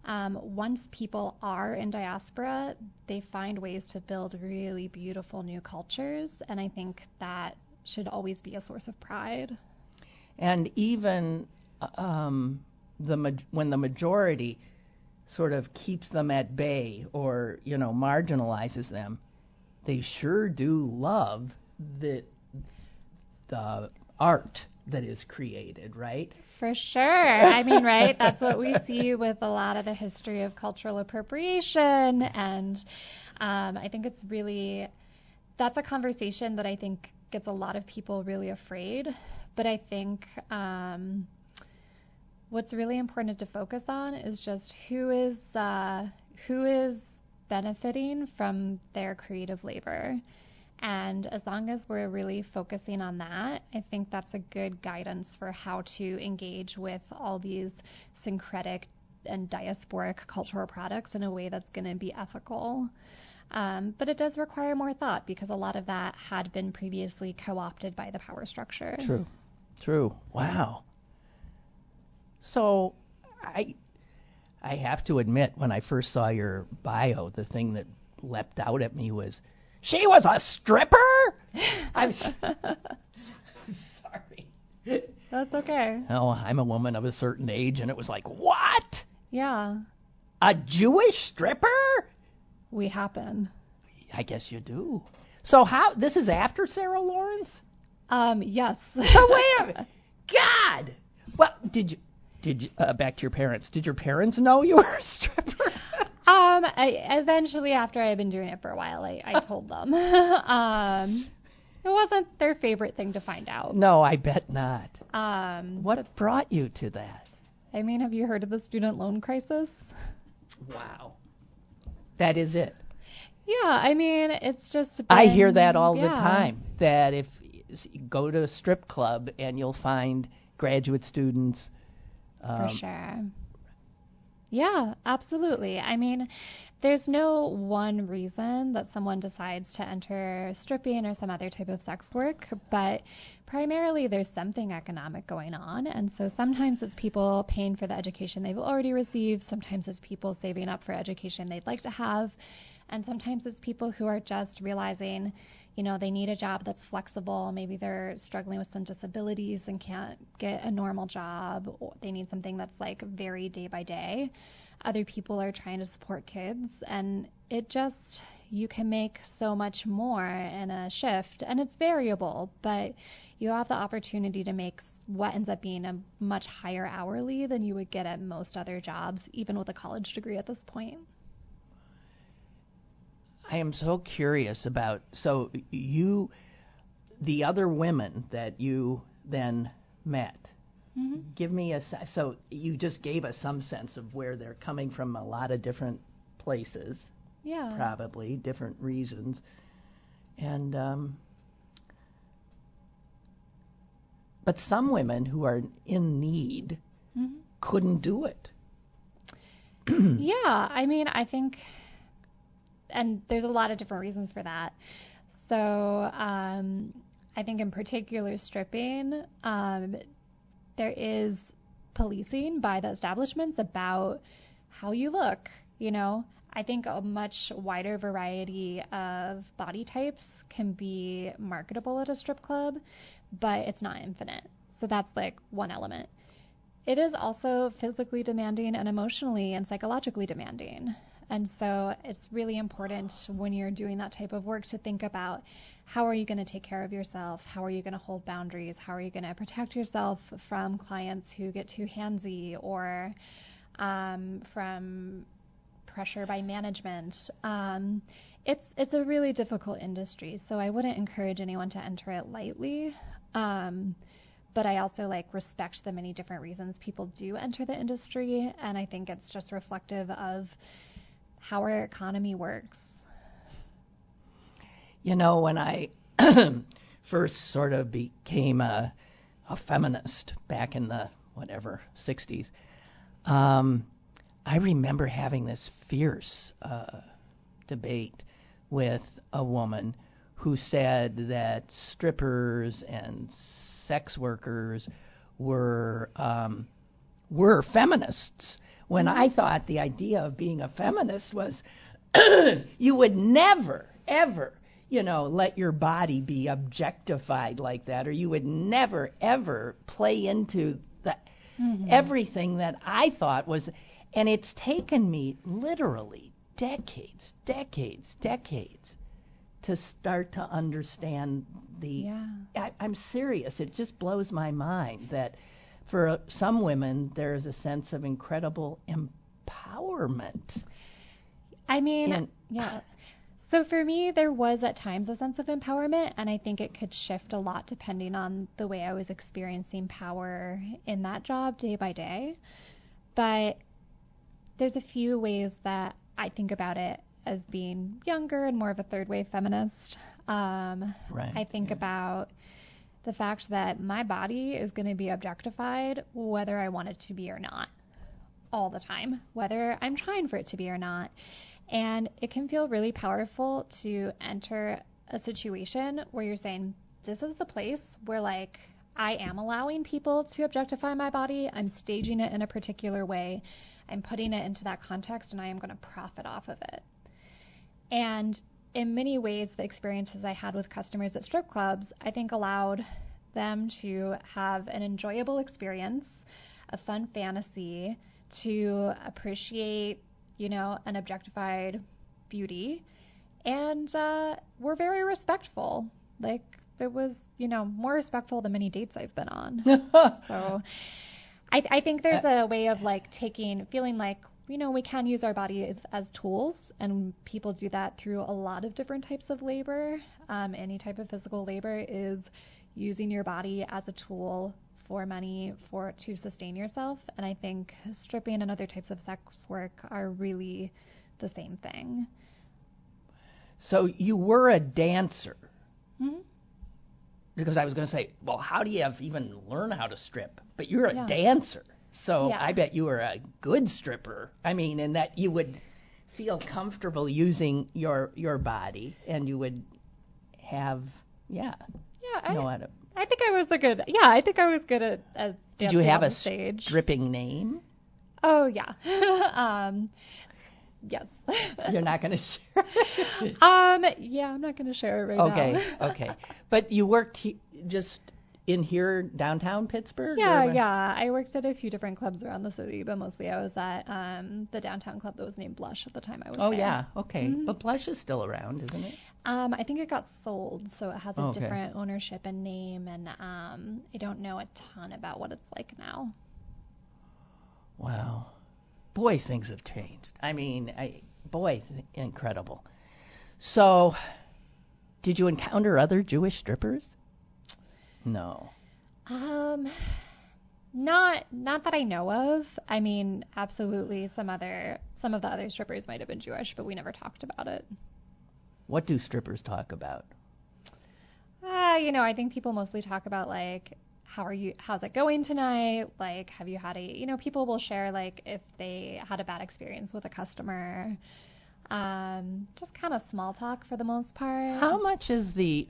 D: Um, once people are in diaspora, they find ways to build really beautiful new cultures, and I think that should always be a source of pride.
B: and even um, the ma- when the majority sort of keeps them at bay or you know marginalizes them, they sure do love the the art that is created, right?
D: For sure. I mean, right? That's what we see with a lot of the history of cultural appropriation. And um, I think it's really, that's a conversation that I think gets a lot of people really afraid. But I think um, what's really important to focus on is just who is, uh, who is benefiting from their creative labor. And as long as we're really focusing on that, I think that's a good guidance for how to engage with all these syncretic and diasporic cultural products in a way that's going to be ethical. Um, but it does require more thought because a lot of that had been previously co opted by the power structure.
B: True. True. Wow. So I I have to admit when I first saw your bio, the thing that leapt out at me was she was a stripper? I'm s- sorry.
D: That's okay.
B: Oh, I'm a woman of a certain age and it was like, "What?
D: Yeah,
B: A Jewish stripper?"
D: We happen.
B: I guess you do. So how this is after Sarah Lawrence?
D: Um, yes.
B: So wait a minute. God. Well, did you did you uh, back to your parents? Did your parents know you were a stripper?
D: Um, I, eventually, after I had been doing it for a while, I, I told them. um, it wasn't their favorite thing to find out.
B: No, I bet not.
D: Um,
B: What brought you to that?
D: I mean, have you heard of the student loan crisis?
B: Wow. That is it.
D: Yeah, I mean, it's just.
B: I hear that all the time. That if you go to a strip club and you'll find graduate students.
D: For
B: um,
D: sure. Yeah, absolutely. I mean, there's no one reason that someone decides to enter stripping or some other type of sex work, but primarily there's something economic going on. And so sometimes it's people paying for the education they've already received, sometimes it's people saving up for education they'd like to have, and sometimes it's people who are just realizing, you know, they need a job that's flexible. Maybe they're struggling with some disabilities and can't get a normal job. They need something that's like very day by day. Other people are trying to support kids, and it just, you can make so much more in a shift. And it's variable, but you have the opportunity to make what ends up being a much higher hourly than you would get at most other jobs, even with a college degree at this point.
B: I am so curious about so you the other women that you then met. Give me a so you just gave us some sense of where they're coming from a lot of different places,
D: Yeah.
B: probably different reasons. And um but some women who are in need
D: Mhm.
B: couldn't do it.
D: Yeah, I mean, I think, and there's a lot of different reasons for that. So, um, I think in particular, stripping, um, there is policing by the establishments about how you look. You know, I think a much wider variety of body types can be marketable at a strip club, but it's not infinite. So that's like one element. It is also physically demanding and emotionally and psychologically demanding. And so it's really important when you're doing that type of work to think about how are you going to take care of yourself? How are you going to hold boundaries? How are you going to protect yourself from clients who get too handsy or um, from pressure by management? Um, it's it's a really difficult industry, so I wouldn't encourage anyone to enter it lightly. Um, but I also like respect the many different reasons people do enter the industry, and I think it's just reflective of how our economy works.
B: You know, when I first sort of became a, a feminist back in the whatever 60s, um, I remember having this fierce uh, debate with a woman who said that strippers and sex workers were um, were feminists. When I thought the idea of being a feminist was you would never, ever, you know, let your body be objectified like that, or you would never, ever play into that mm-hmm. everything that I thought was. And it's taken me literally decades, decades, decades to start to understand the.
D: Yeah.
B: I, I'm serious. It just blows my mind that for some women there's a sense of incredible empowerment.
D: I mean,
B: And-
D: yeah. So for me, there was at times a sense of empowerment, and I think it could shift a lot depending on the way I was experiencing power in that job day by day. But there's a few ways that I think about it as being younger and more of a third wave feminist. Um,
B: Right,
D: I think about the fact that my body is going to be objectified whether I want it to be or not all the time, whether I'm trying for it to be or not. And it can feel really powerful to enter a situation where you're saying, This is the place where, like, I am allowing people to objectify my body. I'm staging it in a particular way. I'm putting it into that context, and I am going to profit off of it. And in many ways, the experiences I had with customers at strip clubs, I think allowed them to have an enjoyable experience, a fun fantasy, to appreciate, you know, an objectified beauty, and uh, were very respectful. Like it was, you know, more respectful than many dates I've been on. so I, I think there's a way of like taking, feeling like you know, we can use our bodies as, tools, and people do that through a lot of different types of labor. Um, any type of physical labor is using your body as a tool for money for to sustain yourself. And I think stripping and other types of sex work are really the same thing.
B: So you were a dancer.
D: Mm-hmm.
B: Because I was going to say, well, how do you have even learn how to strip? But you're a
D: Yeah.
B: dancer. So
D: Yeah.
B: I bet you were a good stripper. I mean, and that you would feel comfortable using your your body and you would have yeah,
D: Yeah, I,
B: know how to.
D: I think I was a good. Yeah, I think I was good at. at
B: Did you have a
D: stage?
B: stripping name?
D: Oh yeah. um, yes.
B: You're not going to share.
D: um. Yeah, I'm not going to share it right
B: okay,
D: now.
B: Okay, okay. But you worked he- just in here downtown Pittsburgh?
D: Yeah, yeah. I worked at a few different clubs around the city, but mostly I was at um, the downtown club that was named Blush at the time I was
B: Oh
D: there.
B: yeah, okay.
D: Mhm.
B: But Blush is still around, isn't it?
D: Um, I think it got sold, so it has a
B: Okay.
D: different ownership and name, and um, I don't know a ton about what it's like now.
B: Wow. Boy, things have changed. I mean, I, boy, th- incredible. So, did you encounter other Jewish strippers? No.
D: Um, not not that I know of. I mean, absolutely, some other some of the other strippers might have been Jewish, but we never talked about it.
B: What do strippers talk about?
D: Uh, you know, I think people mostly talk about like how are you how's it going tonight? Like have you had a you know, people will share like if they had a bad experience with a customer. Um, just kind of small talk for the most part.
B: How much is the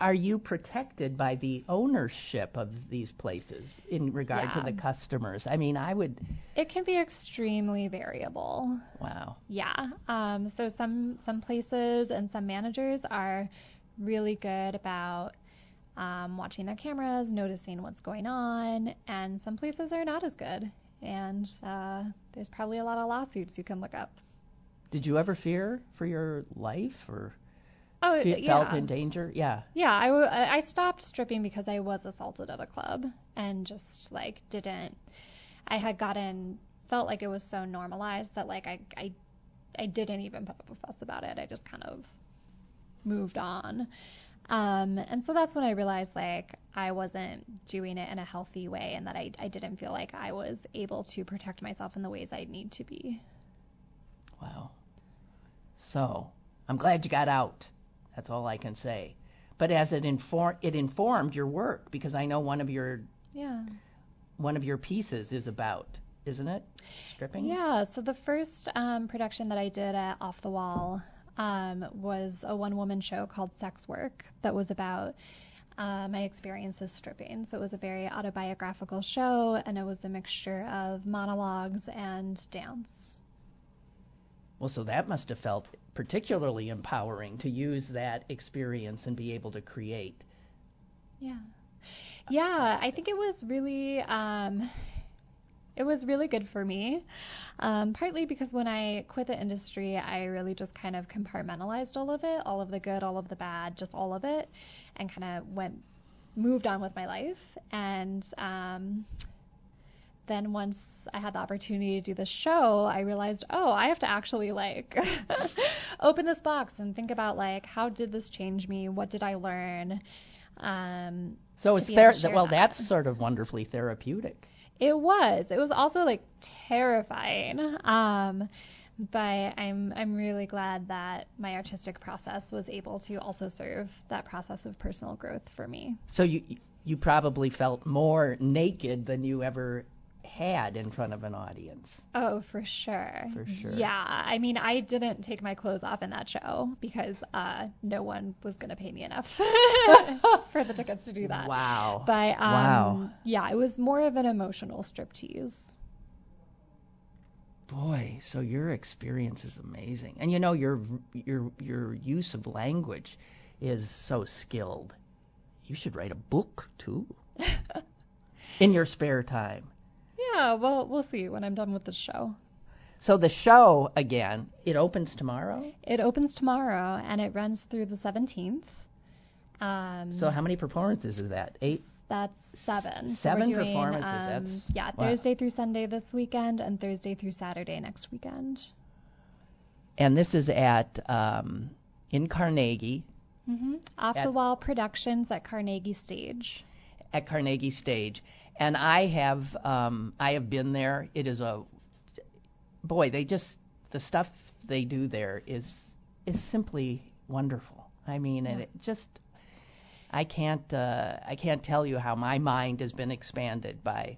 B: are you protected by the ownership of these places in regard to the customers? I mean, I would
D: It can be extremely variable.
B: wow.
D: Yeah. Um, so some some places and some managers are really good about um, watching their cameras, noticing what's going on, and some places are not as good. And uh, there's probably a lot of lawsuits you can look up.
B: Did you ever fear for your life or
D: Oh,
B: fe-
D: yeah.
B: felt in danger? Yeah.
D: Yeah, I, w- I I stopped stripping because I was assaulted at a club and just like didn't. I had gotten felt like it was so normalized that like I I I didn't even put up a fuss about it. I just kind of moved on. Um, and so that's when I realized like I wasn't doing it in a healthy way and that I, I didn't feel like I was able to protect myself in the ways I need to be.
B: Wow. So, I'm glad you got out. That's all I can say. But as it inform it informed your work because I know one of your
D: Yeah.
B: one of your pieces is about, isn't it? Stripping?
D: Yeah, so the first um, production that I did at Off the Wall um, was a one woman show called Sex Work that was about uh, my experiences stripping. So it was a very autobiographical show, and it was a mixture of monologues and dance.
B: Well, so that must have felt particularly empowering to use that experience and be able to create.
D: Yeah. Yeah, I think it was really um it was really good for me. Um, partly because when I quit the industry, I really just kind of compartmentalized all of it, all of the good, all of the bad, just all of it, and kind of went moved on with my life. And um, then once I had the opportunity to do the show, I realized, oh, I have to actually like open this box and think about like how did this change me? What did I learn? Um,
B: So it's there. Well,
D: that.
B: that's sort of wonderfully therapeutic.
D: It was. It was also like terrifying. Um, but I'm I'm really glad that my artistic process was able to also serve that process of personal growth for me.
B: So you you probably felt more naked than you ever had in front of an audience.
D: Oh, for sure.
B: For sure.
D: Yeah. I mean, I didn't take my clothes off in that show because uh, no one was going to pay me enough for the tickets to do that.
B: Wow.
D: But um,
B: Wow.
D: yeah, it was more of an emotional striptease.
B: Boy, so your experience is amazing, and you know your your your use of language is so skilled. You should write a book too in your spare time.
D: Yeah, well, we'll see when I'm done with the show.
B: So the show again, it opens tomorrow.
D: It opens tomorrow and it runs through the 17th. Um,
B: So how many performances is that? Eight.
D: That's seven.
B: Seven
D: so doing,
B: performances.
D: Um,
B: that's
D: yeah,
B: wow.
D: Thursday through Sunday this weekend, and Thursday through Saturday next weekend.
B: And this is at um, in Carnegie.
D: Mm-hmm. Off the Wall Productions at Carnegie Stage.
B: at Carnegie Stage, and I have um, I have been there. It is a boy. They just the stuff they do there is is simply wonderful. I mean, and it just I can't uh, I can't tell you how my mind has been expanded by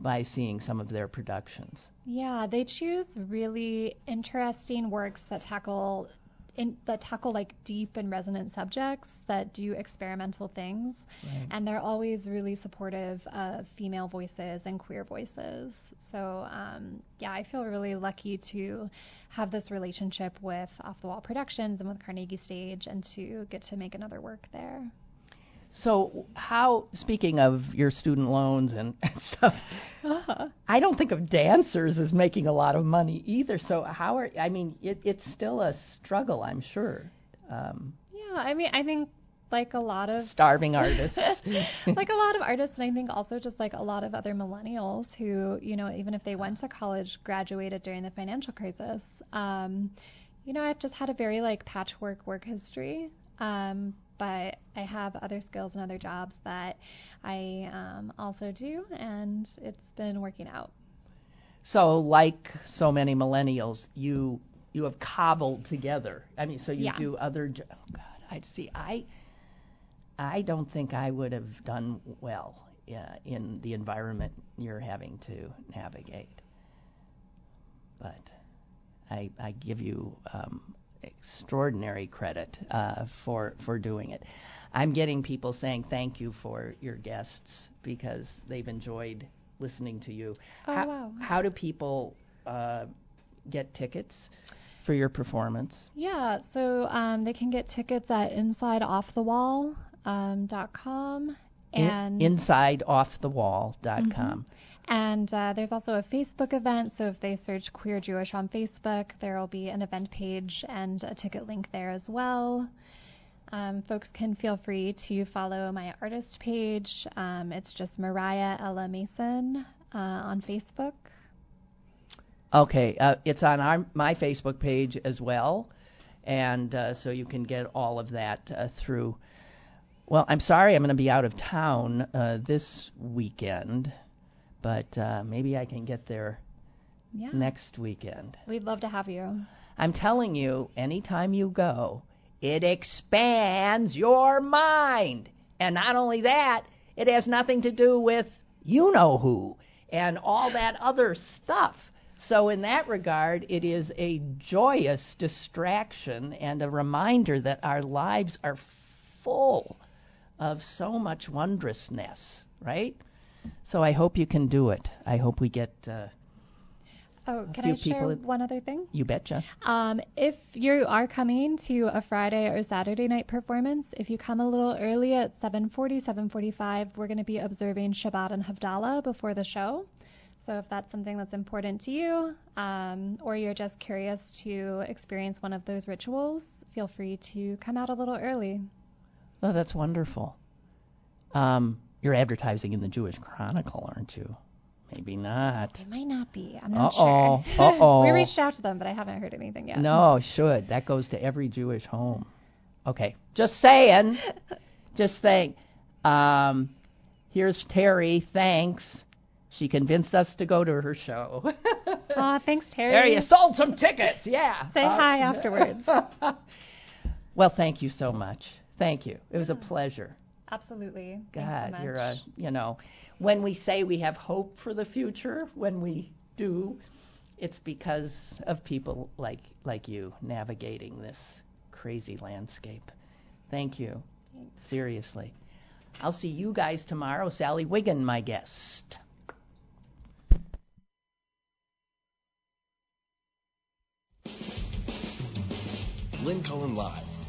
B: by seeing some of their productions.
D: Yeah, they choose really interesting works that tackle in, that tackle like deep and resonant subjects that do experimental things, and they're always really supportive of female voices and queer voices. So um, yeah, I feel really lucky to have this relationship with Off the Wall Productions and with Carnegie Stage, and to get to make another work there.
B: So, how, speaking of your student loans and stuff, I don't think of dancers as making a lot of money either. So, how are, I mean, it, it's still a struggle, I'm sure. Um,
D: Yeah, I mean, I think like a lot of
B: starving artists.
D: like a lot of artists and i think also just like a lot of other millennials who you know even if they went to college graduated during the financial crisis um, you know i've just had a very like patchwork work history um, but i have other skills and other jobs that i um, also do and it's been working out
B: so, like so many millennials, you you have cobbled together. I mean, so you
D: Yeah.
B: do other. jo- Oh God, I see. I I don't think I would have done well uh, in the environment you're having to navigate. But I I give you um, extraordinary credit uh, for for doing it. I'm getting people saying thank you for your guests because they've enjoyed listening to you.
D: Oh,
B: how,
D: wow.
B: how do people uh, get tickets for your performance?
D: yeah so um, they can get tickets at insideoffthewall.com um, and
B: InsideOffTheWall.com.
D: And uh, there's also a Facebook event, so if they search Queer Jewish on Facebook, there will be an event page and a ticket link there as well. Um, folks can feel free to follow my artist page. Um, it's just Moriah Ella Mason uh, on Facebook.
B: Okay, uh, it's on our, my Facebook page as well, and uh, so you can get all of that uh, through. Well, I'm sorry, I'm going to be out of town uh, this weekend, but uh, maybe I can get there
D: Yeah.
B: next weekend.
D: We'd love to have you.
B: I'm telling you, anytime you go, it expands your mind. And not only that, it has nothing to do with you know who and all that other stuff. So, in that regard, it is a joyous distraction and a reminder that our lives are full of so much wondrousness, right? So, I hope you can do it. I hope we get, uh,
D: Oh, can I share one other thing?
B: you betcha.
D: Um, if you are coming to a Friday or Saturday night performance, if you come a little early at 7:40, 7:45, we're going to be observing Shabbat and Havdalah before the show. So if that's something that's important to you, um, or you're just curious to experience one of those rituals, feel free to come out a little early.
B: Oh, that's wonderful. Um, you're advertising in the Jewish Chronicle, aren't you? Maybe not.
D: It might not be. I'm not
B: Uh-oh.
D: sure.
B: Uh-oh.
D: we reached out to them, but I haven't heard anything yet.
B: No, should. That goes to every Jewish home. Okay, just saying. just saying. Um, here's Terry. Thanks. She convinced us to go to her show.
D: Aw, thanks, Terry.
B: Terry, you sold some tickets. Yeah.
D: Say
B: Uh,
D: hi afterwards.
B: Well, thank you so much. Thank you. It was a pleasure.
D: Absolutely.
B: God,
D: so
B: you're a, you know, when we say we have hope for the future, when we do, it's because of people like like you navigating this crazy landscape. Thank you. Seriously. I'll see you guys tomorrow. Sally Wiggin, my guest.
A: Lynn Cullen Live,